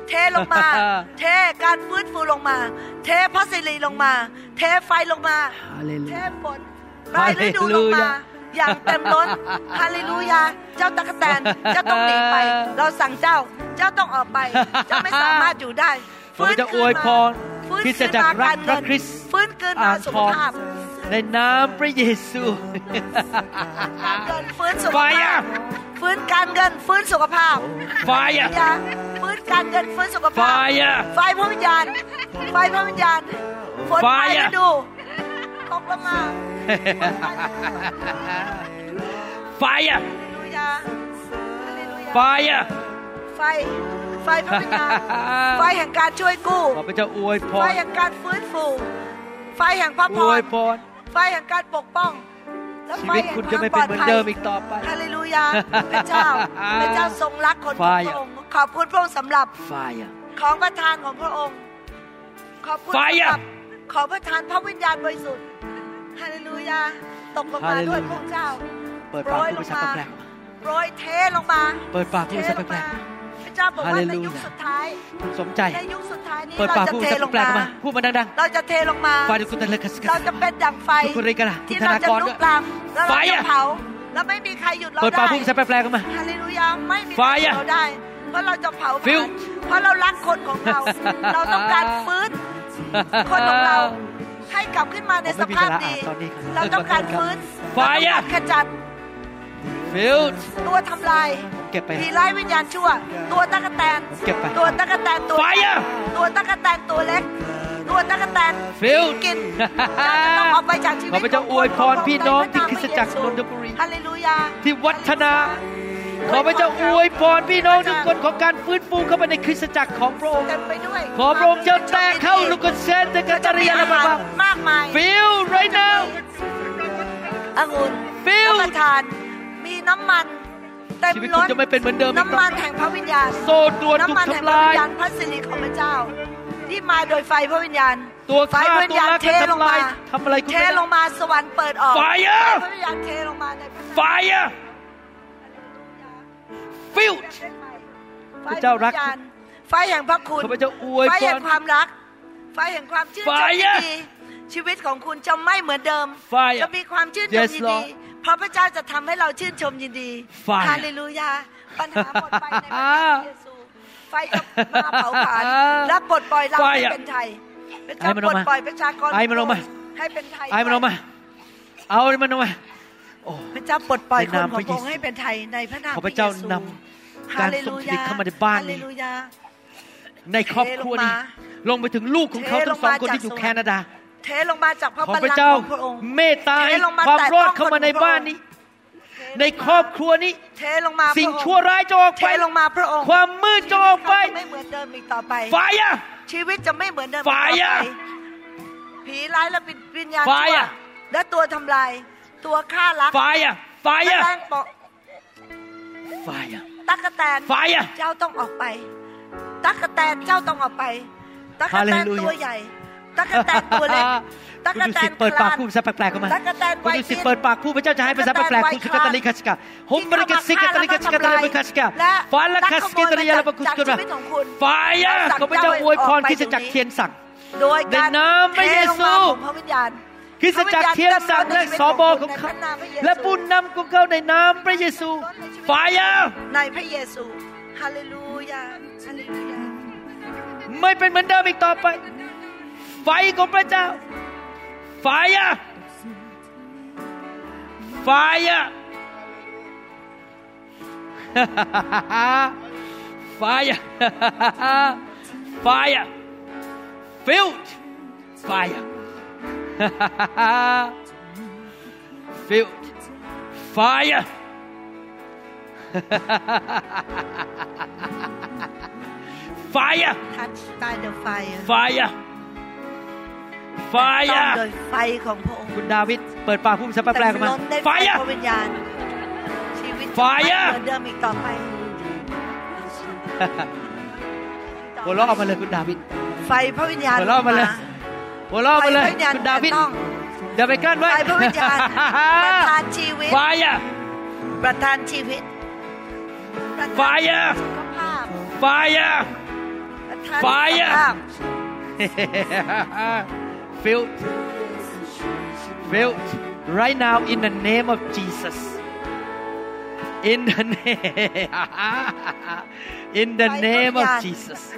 เทลงมา เทการฟื้นฟูลงมา เทพระสิริลงมา เทไฟลงมาเท Hallelujah ฝนรายฤดูลงมา Hallelujah อย่างเต็มล้นฮาเลลูยา เจ้าตะกแตนเจ้าต้องหนีไป เราสั่งเจ้า เจ้าต้องออกไป เจ้าไม่สามารถอยู่ได้ขอพระเจ้าอวยพรฟื้นคริสตคืนจักรมารักากรพเงิระนคริสต์ฟื้นคืนมาอ่างสุทของภาพ ในนามพระเยซูการเงินฟื้นสุขไฟภาอะพฟื้นการเงินฟื้นสุขภาพไฟอะยาฟื้นการเงินฟื้นสุขไฟภาพอะไฟพระวิญญาณไฟพระวิญญาณฝนไฟไฟอะฤดูตกลงมาไฟอะฮาเลลูยาฮาเลลูยาไฟอะไฟไฟพระวิญญาณไฟแห่งการช่วยกู้ขอพระเจ้าอวยพไฟรแห่งการฟื้นฟูไฟแห่งพระพอวรยพรไฟแห่งการปกป้องและชีไฟวิตแห่งคุณคจะวามไม่ปเป็ลนอดเหมือนภัยเดิมอีกต่อไปฮาเลลูยาพระเจ้าพระเจ้าทรงรักคนของพระองค์ขอบคุณพระองค์สำหรับไฟอะของประทานของพระองค์ ขอบคุณไฟสำอะหรับของประทานพระวิญญาณบริสุทธิ์ฮาเลลูยาตกลงมาด้วยพระเจ้าเปิดปากพูดภาษาแปลกโปรยเทลงมาๆเปิดปากพูเทดภาษาลงแปลมากพระเจ้าบอกว่าใน Hallelujah ยุคสุดท้ายๆสมใจในยุคสุดท้ายนี้เปิดเราปากจะพูดเทภาษาลงแปลกมาๆมาพูดมาดังเราจะเทลงมาๆฟาดิกุตะเลกัสกัเราสจะเป็นดั่งไฟทุกคนเลยกันล่ะที่คุณเราธนากจะรลุด้วยกลามแล้วเราไฟจะอะเผาแล้วไม่มีใครหยุดเราเปิดได้ปากพูดภาษาแปลกๆกันมาฮาเลลูยาไม่มีใคไฟรหยุดอะเราได้เพราะเราจะเผาผลาญฟิวเพราะเรารักคนของเรา เราต้องการฟื้นคนของเราให้กลับขึ้นมาในสภาพดีผมไม่มีเวลาอ่านตอนนี้ครับเราต้องการฟื้นไฟเราต้องอะการขจัดฟิลตัวทำลายเก็บไปผีร้ายวิญญาณชั่ว ตัวตะกแตนเก็บไปตัวตะกแตนตัวไฟอะตัวตะกแตนตัวเล็กตัวตะกแตนฟิลกินจะต้องออกไปจากชีวิตขอพระเจ้าอวยพรพี่น้องที่คริสตจักรนนทบุรีฮาเลลูยาที่วัฒนาขอพระเจ้าอวยพรพี่น้องทุกคนของการฟื้นฟูเข้าไปในคริสตจักรของพระองค์เต็มไปด้วยขอพระองค์เจ้าแตะเข้าลูกกเซนเตกาตาเรียนมามากมายฟิล right now องุ่นฟิลรับประทาน มีน้ำมัน เต็มชีวิตล้คุณนจะไม่เป็นเหมือนเดิมอีกน้ำต่อมันแห่งพระวิญญาณโซ่ตรวนถูกน้ำมันแห่งพระทำลาวิย ญญาณพระสิริของพระเจ้า ที่มาโดยไฟพระวิญญาณตัวไฟฆ่าพระวิญตัวญาณรักเทและลงทำลามายทำอะไรคุณเทไม่ลได้งมาสวรรค์เปิดออก Fire ไฟพระวิญญาณเทลงมาในพระนาม Fire ฟิลไฟพระเจ้ารักพะวิญญณไฟแห่งพระคุณข้าพเจ้าอวยไฟพแห่งรความรัก ไฟแห่งความชื่นชม Fire ยินดีชีวิตของคุณจะไม่เหมือนเดิม Fire จะมีความชื่นชม Yes, ยินดี Lord เพราะพระเจ้าจะทำให้เราชื่นชมยินดี Fire ฮาเลลูยาปัญหาหมดไปในพระนามเยซูไฟจะมาเผาผลาญและปลดปล่อยเราให้ Fire เป็นไทยพระเจ้าไอ้มันปอลอกดมาปล่อยประชากรไอ้มันออกมาให้เป็นไทยไอ้มันออกมา เอามันออกมาโอ้พระเจ้าปลดปล่อยในคนนามของพระพระองเยซูค์ให้เป็นไทยในพระนามขอพระเจ้าพยซูนการทรงผลิตเข้ามาในบ้านฮาเลนี้ลูยาในครอบครัวนี้ลงไปถึงลูกของเขาเทลทั้งงสองมาคนจากที่อยู่สวรรค์แคนาดา เทลงมาจากพระขอบัลพระลังก์เจ้าของพระองค์เมตตาเทลงมาความแตะรอดต้องเข้ามาในบ้านนี้ ในครอบครัวนี้ เทลงมาสิ่งพระอชั่วร้ายจะออกเทไปลงมาพระองค์ ความมืดจะออกไปเขาจะไม่เหมือนเดิมอีกต่อไปไฟอะชีวิตจะไม่เหมือนเดิมอีกต่อ Fire ไปผีร้ายและวิญญาณ Fire ชั่วและตัวทำลายตัวฆ่ารักไฟอะไฟแมอะลงปอไฟอะตักแตนไฟอะเจ้าต้องออกไปตักแตนเจ้าต้องออกไปตักแตน Hallelujah ตัวใหญ่ ตักแตนตัวเล็กตัคุณกดูแตสินเปิดปากคลนพูดภาษาแปลกๆเข้ามาตั๊กแตนคุณดูสิไวกิ้งเปิดปากพูดพระเจ้าจะให้ภาษาแปลกๆคุณสุกตลิคัสกาฮมบริกสิกตลิคัสกาตลิคัสกาและฟาลคัสกิตริยาลปกุสจากกุชีระวิตของคุณไฟอะขอพระเจ้าอวยพรคริสตจักรเทียนสั่งโดยการในนามพระเยซูทลงมาของพระวิญญาณคริสตจักรเทียนสั่งและสอบอของเขาและบุญนำของเขาในนามพระเยซูไฟอะในพระเยซูฮาเลลูยาฮาเลลูยาไม่เป็นเหมือนเดิมอีกต่อไป ไฟของพระเจ้าไฟอะไฟอะไฟอะไฟอะ filled fire filled fire fire touch by the fire fire ต้อง fire โดยไฟของพระองค์ คุณดาวิดเปิดปากพูดภาษาแปลกๆออกมาเต็ล้นได้ไฟ fire พระวิญญาณชีวิตจะ Fire ไม่เหมือนเดิมอีกต่อไปหัวเราะออกมาเลยคุณดาวิดไฟพระวิญญาณหัวเราะมาเลยหัวเราะออกไฟมาพเลยระวิญญาณคุณดาวิดแต่ต้องอย่าไปกลั้นไว้ไฟพระวิญญาณประทานชีวิต fire ประทานชีวิตประทาน Fire สุขภาพ fire ประทาน Fire สุขภาพ filled. Filled. Right now in the name of Jesus. In the name. In the name of Jesus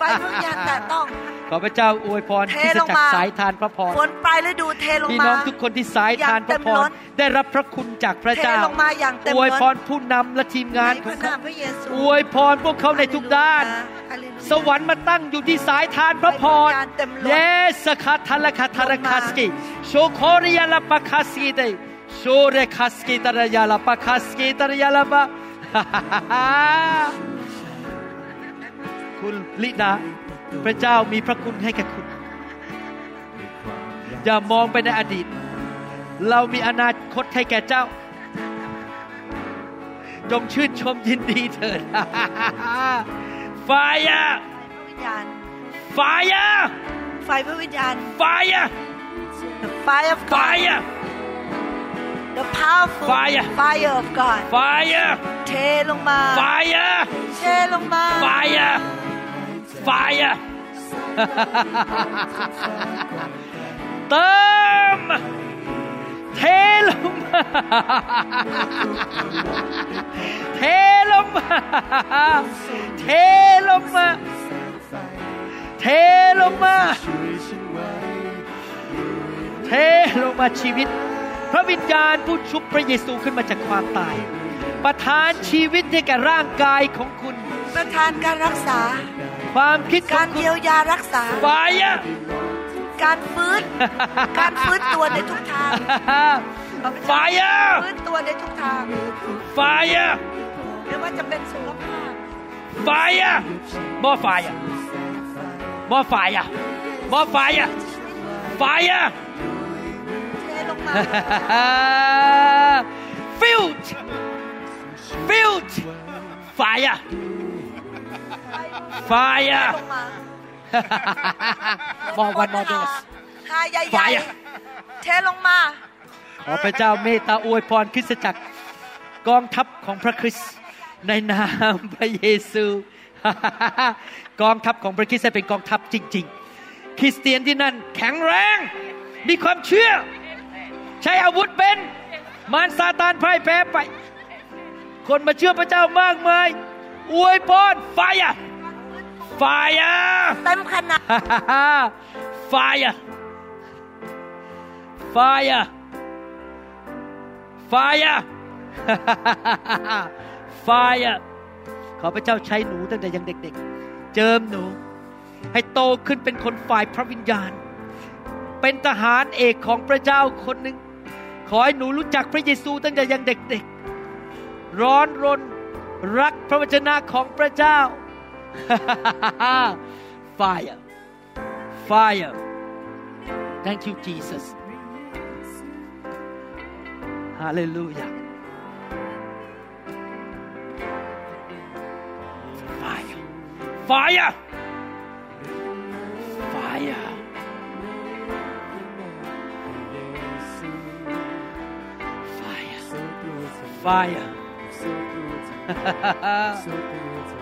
ไฟพระวิญญาณแต่ต้องขอพระเจ้าอวยพรเทที่ลจะงจักมาสายทานพระพรฝนปลายฤดูเทลงพี่มาน้องทุกคนที่สายทานพระพอย่างเต็มล้รนได้รับพระคุณจากพระเจ้าเทลงมาอย่างเต็มอวยล้นพรผู้นำและทีมงานในขพองระเขานามพระเยซูอวยพรพวกเขาในทุกด้านฮาเลลูยาสวรรค์มาตั้งอยู่ที่สายทานพระพรให้พระวิญญาณเต็มล้นเยสคาทาลคาทารคัสกิโชโคริยาลาปาคัสกิเตโชเรคัสกิตารยาลาปาคัสกิตารยาลาปา คุณลิดา พระเจ้ามีพระคุณให้แก่คุณ อย่ามองไปในอดีต เรามีอนาคตให้แก่เจ้า จงชื่นชมยินดีเถิดไฟอะพระวิญญาณไฟอะไฟพระวิญญาณไฟอะ the fire of ไฟ God อะ the powerful Fire fire of God ไฟอะเทลงมาไฟอะเทลงมาไฟอะไฟอะเติมเทลมเทลมเทลมเทลมเทลงมาชีวิต พระวิญญาณผู้ชุบพระเยซูขึ้นมาจากความตาย ประทานชีวิตให้แก่ร่างกายของคุณ ประทานการรักษา ความคิดขกาองรคุเยีณยวยารักษาไฟอะการฟื้น การฟื้นตัวในทุกทางไฟอะฟื้นตัวในทุกทางไฟอะไม่ว่าจะเป็นสุขภาพไฟอะมอไฟอะมอไฟอะมอไฟอะไฟอะเทลงมา filled filled fire เท fire ลงมา more one more dose หาใหญ่ Fire ๆเทลงมา ขอพระเจ้าเมตตาอวยพรคริสตจักรกองทัพของพระคริสต์ในนามพระเยซู กองทัพของพระคริสต์ให้เป็นกองทัพจริง ๆ คริสเตียนที่นั่นแข็งแรง มีความเชื่อ ใช้อาวุธเป็นมารซาตานพ่ายแพ้ไป คนมาเชื่อพระเจ้ามากมาย อวยพรไฟอะ ไฟอะเต็มขนาด Fire! Fire! Fire! Fire! ขอพระเจ้าใช้หนูตั้งแต่ยังเด็กๆ เจิมหนู ให้โตขึ้นเป็นคนฝ่ายพระวิญญาณ เป็นทหารเอกของพระเจ้าคนหนึ่ง ขอให้หนูรู้จักพระเยซูตั้งแต่ยังเด็กๆ ร้อนรน รักพระวจนะของพระเจ้า Fire. Fire. Thank you Jesus. Hallelujah. Fire. Fire. Fire. Fire. Fire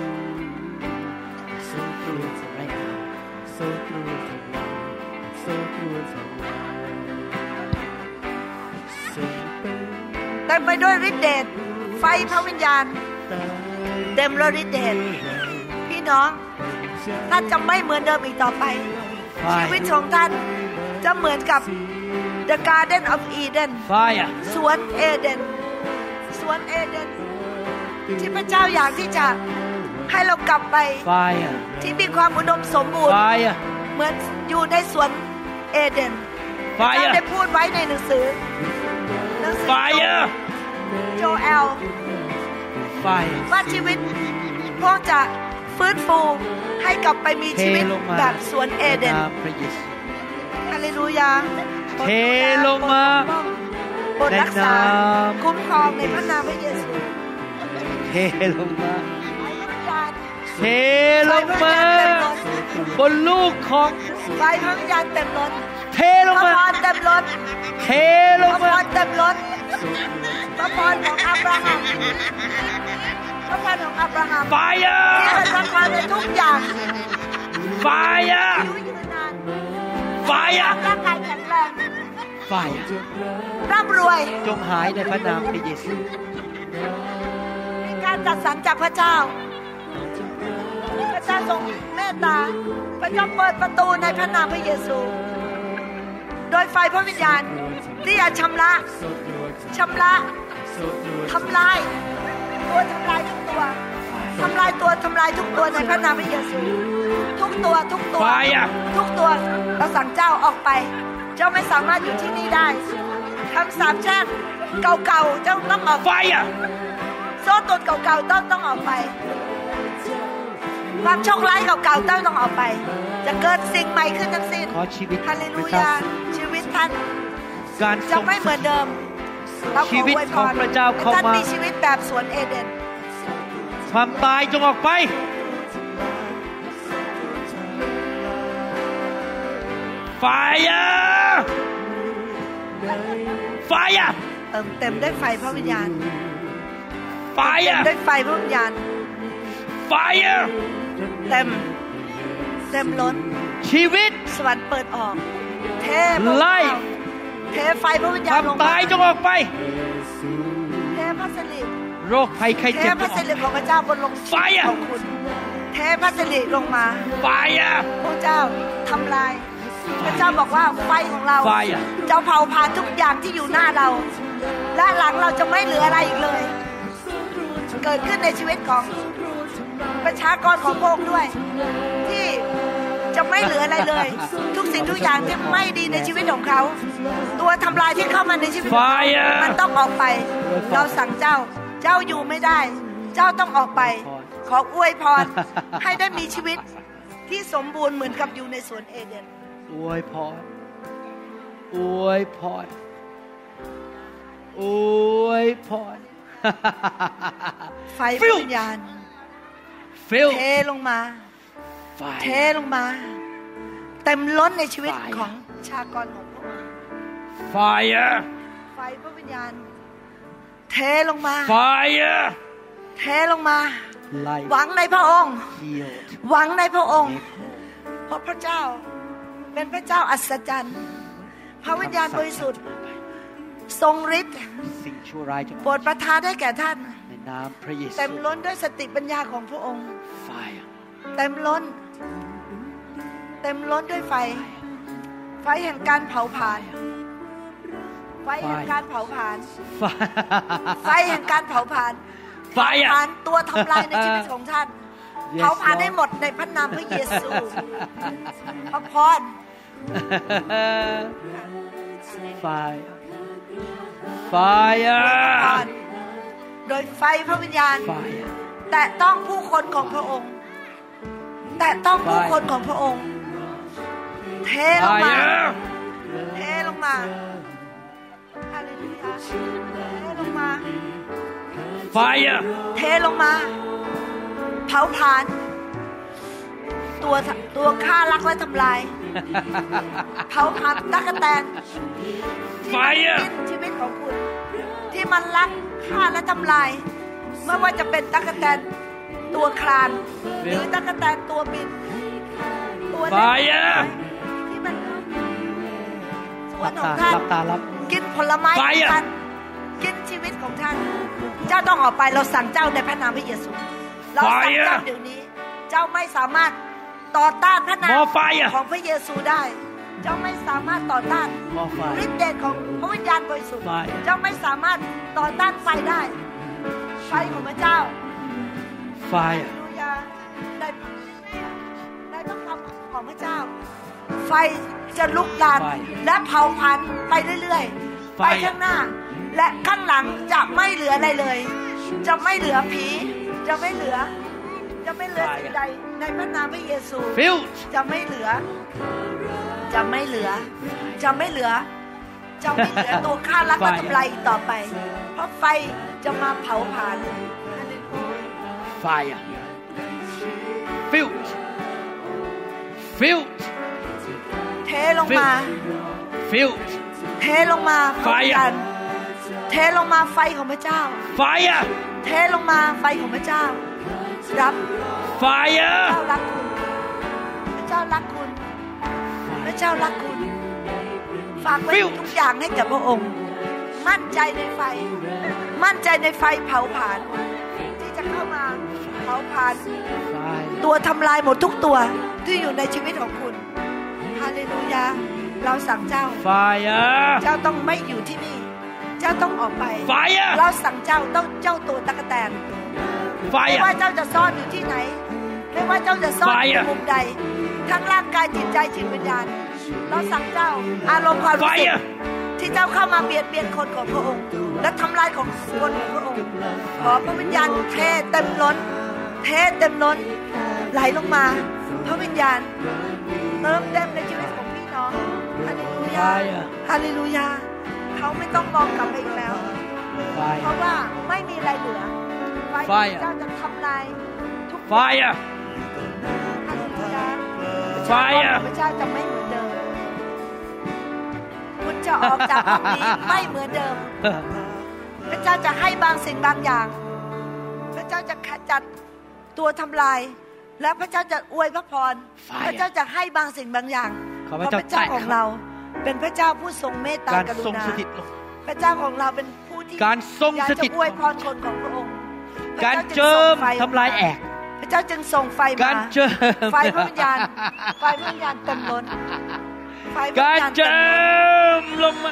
มไปด้วยฤทธิเดชไฟพระวิญญาณ เต็มด้วยฤทธิเดชพี่น้องท่านจะไม่เหมือนเดิมอีกต่อไป ชีวิตของท่านจะเหมือนกับ The Garden of Eden Fire สวนเอเดนสวนเอเดนที่พระเจ้าอยากที่จะให้เรากลับไป Fire ที่มีความอุดมสมบูรณ์ Fire เหมือนอยู่ในสวนเอเดนพระเจ้า Fire ได้พูดไว้ในหนังสือหนังสือ Fire โจเอล Fire ว่าชีวิตพวกจะฟื้นฟูให้กลับไปมีเทชีวิตลงมาแบบสวนเอเดนนามพระเยซูฮาเลลูยาเทลงมาโปรดรักษาในนามคุ้มครองในพระนามพระเยซูเทลงมาไฟพระวิญญาณเทลงมาบนลูกของไฟพระวิญญาณเต็มล้นเทลงพระมาพรเต็มล้นเทพลระงพมารเต็มล้น พระพรของอับราฮัมพระพรของอับราฮัม Fire ที่เป็นพระพรในทุกอย่าง Fire อายุยืนนาน Fire ร่างกายแข็งแรง Fire ร่ำรวย จงหายในพระนามพระเยซูมีการจัดสรรจากพระเจ้า พระเจ้าทรงเมตตา พระเจ้าเปิดประตูในพระนามพระเยซู โดยไฟพระวิญญาณที่จะชำระ ชำระทำลายตัวทำลายทุกตัวทำลายตัวทำลายทุกตัวในพระนามพระเยซูทุกตัวทุกตัว Fire ทุกตัวเราสั่งเจ้าออกไป เจ้าไม่สามารถอยู่ที่นี่ได้คำสาปแช่งเก่าๆเจ้าต้องออก Fire โซ่ตรวจเก่าๆต้องต้องออกไปความโชคร้ายเก่าๆต้องต้องออกไป จะเกิดสิ่งใหม่ขึ้นทั้งสิ้นขอชีวิตฮาเลพลูระเจ้ายาชีวิตท่านการจะทรงไม่เหมือนเดิม เราขชีอวิตอวยพของรพระเจ้าเข้าให้ท่านมามีชีวิตแบบสวนเอเดน ความตายจงออกไป Fire Fire เติมเต็มด้วยไฟพระวิญญาณเต็ม Fire ด้วยไฟพระวิญญาณ Fire เต็ม เต็มล้นชีวิต สวรรค์เปิดออก เทพระไล่ เทไฟพระวิญคญาณวามลงตายจงออกไป เทพระสิริโรคภัยไข้เทเจ็บพระสิริของพระเจ้าบนลงชีวิต Fire ของคุณ เทพระสิริลงมา Fire พระเจ้าทำลาย พระเจ้าบอกว่าไฟของเรา Fire จะเผาผลาญทุกอย่างที่อยู่หน้าเรา และหลังเราจะไม่เหลืออะไรอีกเลย เกิดขึ้นในชีวิตของประชากรของพระองค์ด้วยที่ จะไม่เหลืออะไรเลย ทุกสิ่งทุกอย่างที่ไม่ดีในชีวิตของเขา ตัวทำลายที่เข้ามาในชีวิตของเขา Fire มันต้องออกไป เราสั่งเจ้า เจ้าอยู่ไม่ได้ เจ้าต้องออกไป ขออวยพร ให้ได้มีชีวิตที่สมบูรณ์เหมือนกับอยู่ในสวนเอเดนอวยพรอวยพรอวยพรไฟพระวิญญาณ Fill เทลงมา เท fire ลงมา เต็มล้นในชีวิต Fire ของชากรของพระองค์ fire ไฟพระวิญญาณ เทลงมา fire เทลงมา life หวังในพระองค์ healed หวังในพระองค์ เพราะพระเจ้า เป็นพระเจ้าอัศจรรย์ พระวิญญาณบริสุทธิ์ ทรงฤทธิ์สิ่งชั่วร้ายจะโปรดประทานให้แก่ท่านในนามพระเยซูเต็มล้นด้วยสติปัญญาของพระองค์ Fire เต็มล้น เต็มล้นด้วยไฟ ไฟแห่งการเผาผลาญไฟแห่งการเผาผลาญไฟแห่งการเผาผลาญไฟอะเผาผลาญตัวทำลายในชีวิตของท่าน Yes, เผาผลาญ Lord ให้หมดในพระนามพระเยซูพระพร Fire พ Fire รโดยไฟพระวิญญาณ Fire แตะต้องผู้คนของพระองค์ แตะต้องผู้ไฟคนของพระองค์ เทลงมา Fire เทลงมาฮาเลลูยาเทลงมา Fire เทลงมา เผาผลาญตัวตัวฆ่ารักและทำลาย เผาผลาญตักแตนที่มัน Fire กินชีวิตของคุณ ที่มันรักฆ่าและทำลายไม่ว่าจะเป็นตักแตนตัวคลาน หรือตักแตนตัวบินตัวเล็ก Fire ที่มัน ส่วหลันบขอตางท่านหลับตารับกินผลไม้ของ Fire ท่านกินชีวิตของท่าน เจ้าต้องออกไปเราสั่งเจ้าในพระนามพระเยซูเราสั่ง Fire เจ้าเดี๋ยวนี้ เจ้าไม่สามารถต่อต้านพระนาม More fire ของพระเยซูได้ เจ้าไม่สามารถต่อต้าน More fire ฤทธิ์เดชของพระวิญญาณบริสุทธิ์ Fire เจ้าไม่สามารถต่อต้านไฟได้ ไฟของพระเจ้า Fire ฮาเลลูยาในในพระคำของพระเจ้า ไฟจะลุกลานไฟและเผาพันไปเรื่อยๆไฟไปข้างหน้า และข้างหลังจะไม่เหลืออะไรเลย จะไม่เหลือผี จะไม่เหลือ จะไม่เหลือสิ่งใดในพระนามพระเยซู Filled จะไม่เหลือ จะไม่เหลือ จะไม่เหลือ จะไม่เหลือตัวฆ่ารักไฟและทำลายอีกต่อไป เพราะไฟจะมาเผาผลาญฮาเลลูยา Fire Filled Filled เทลงมา Filled เทลงมาพร้อม Fire กันเทลงมาไฟของพระเจ้า Fire เทลงมาไฟของพระเจ้า รับ Fire เจ้ารักคุณพระเจ้ารักคุณพระเจ้ารักคุณ ฝากไว้ฟิวทุกอย่างให้กับพระองค์ มั่นใจในไฟ มั่นใจในไฟเผาผลาญที่จะเข้ามาเผาผลาญ Fire ตัวทำลายหมดทุกตัวที่อยู่ในชีวิตของคุณ ฮาเลลูยา เราสั่งเจ้า Fire เจ้าต้องไม่อยู่ที่นี่ เจ้าต้องออกไป Fire เราสั่งเจ้าต้องเจ้าตัวตะกแตนไม่ว่า Fire เจ้าจะซ่อนอยู่ที่ไหน ไม่ว่าเจ้าจะซ่อนอยู่ Fire มุมใด ทั้งร่างกายจิตใจจิตวิญญาณ เราสั่งเจ้าอารมณ์ความรู้สึก Fire ที่เจ้าเข้ามาเบียดเบียนคนของพระองค์ และทำลายของคนของพระองค์ ขอพระวิญญาณเทเต็มล้น เทเต็มล้น ไหลลงมา พระวิญญาณ เติมเต็มในชีวิตของพี่น้องฮาเลลูยา Fire ฮาเลลูยาเขาไม่ต้องมองกลับไปอีกแล้ว เพ Fire ราะว่าไม่มีอะไรเหลือไฟ Fire เจ้าจะทำลายทุก Fire ฮาเลลูยา Fire พระเจ้าจะไม่เหมือนเดิมคุณจะออกจากห้องนี้ไม่เหมือนเดิม พระเจ้าจะให้บางสิ่งบางอย่าง พระเจ้าจะขจัดตัวทำลาย และพระเจ้าจะอวยพระพร Fire พระเจ้าจะให้บางสิ่งบางอย่างขอเพพระราะเจ้าพระเจ้าแตะของเรา เป็นพระเจ้าผู้ทรงเมตตาการกรุทรงณาสถิตลงพระเจ้าของเราเป็นผู้ที่การทรงอยากสจะถิตอวยพรคนของพระองค์พะการเจ้าจึงเจิส่มงไฟทำลายแอกพระเจ้าจึงส่งไฟมาการเจิมไฟพระวิญญาณไฟพระวิญญาณเต็มล้นไฟพระกาวิรญญาณเต็เจิมล้นมลงมา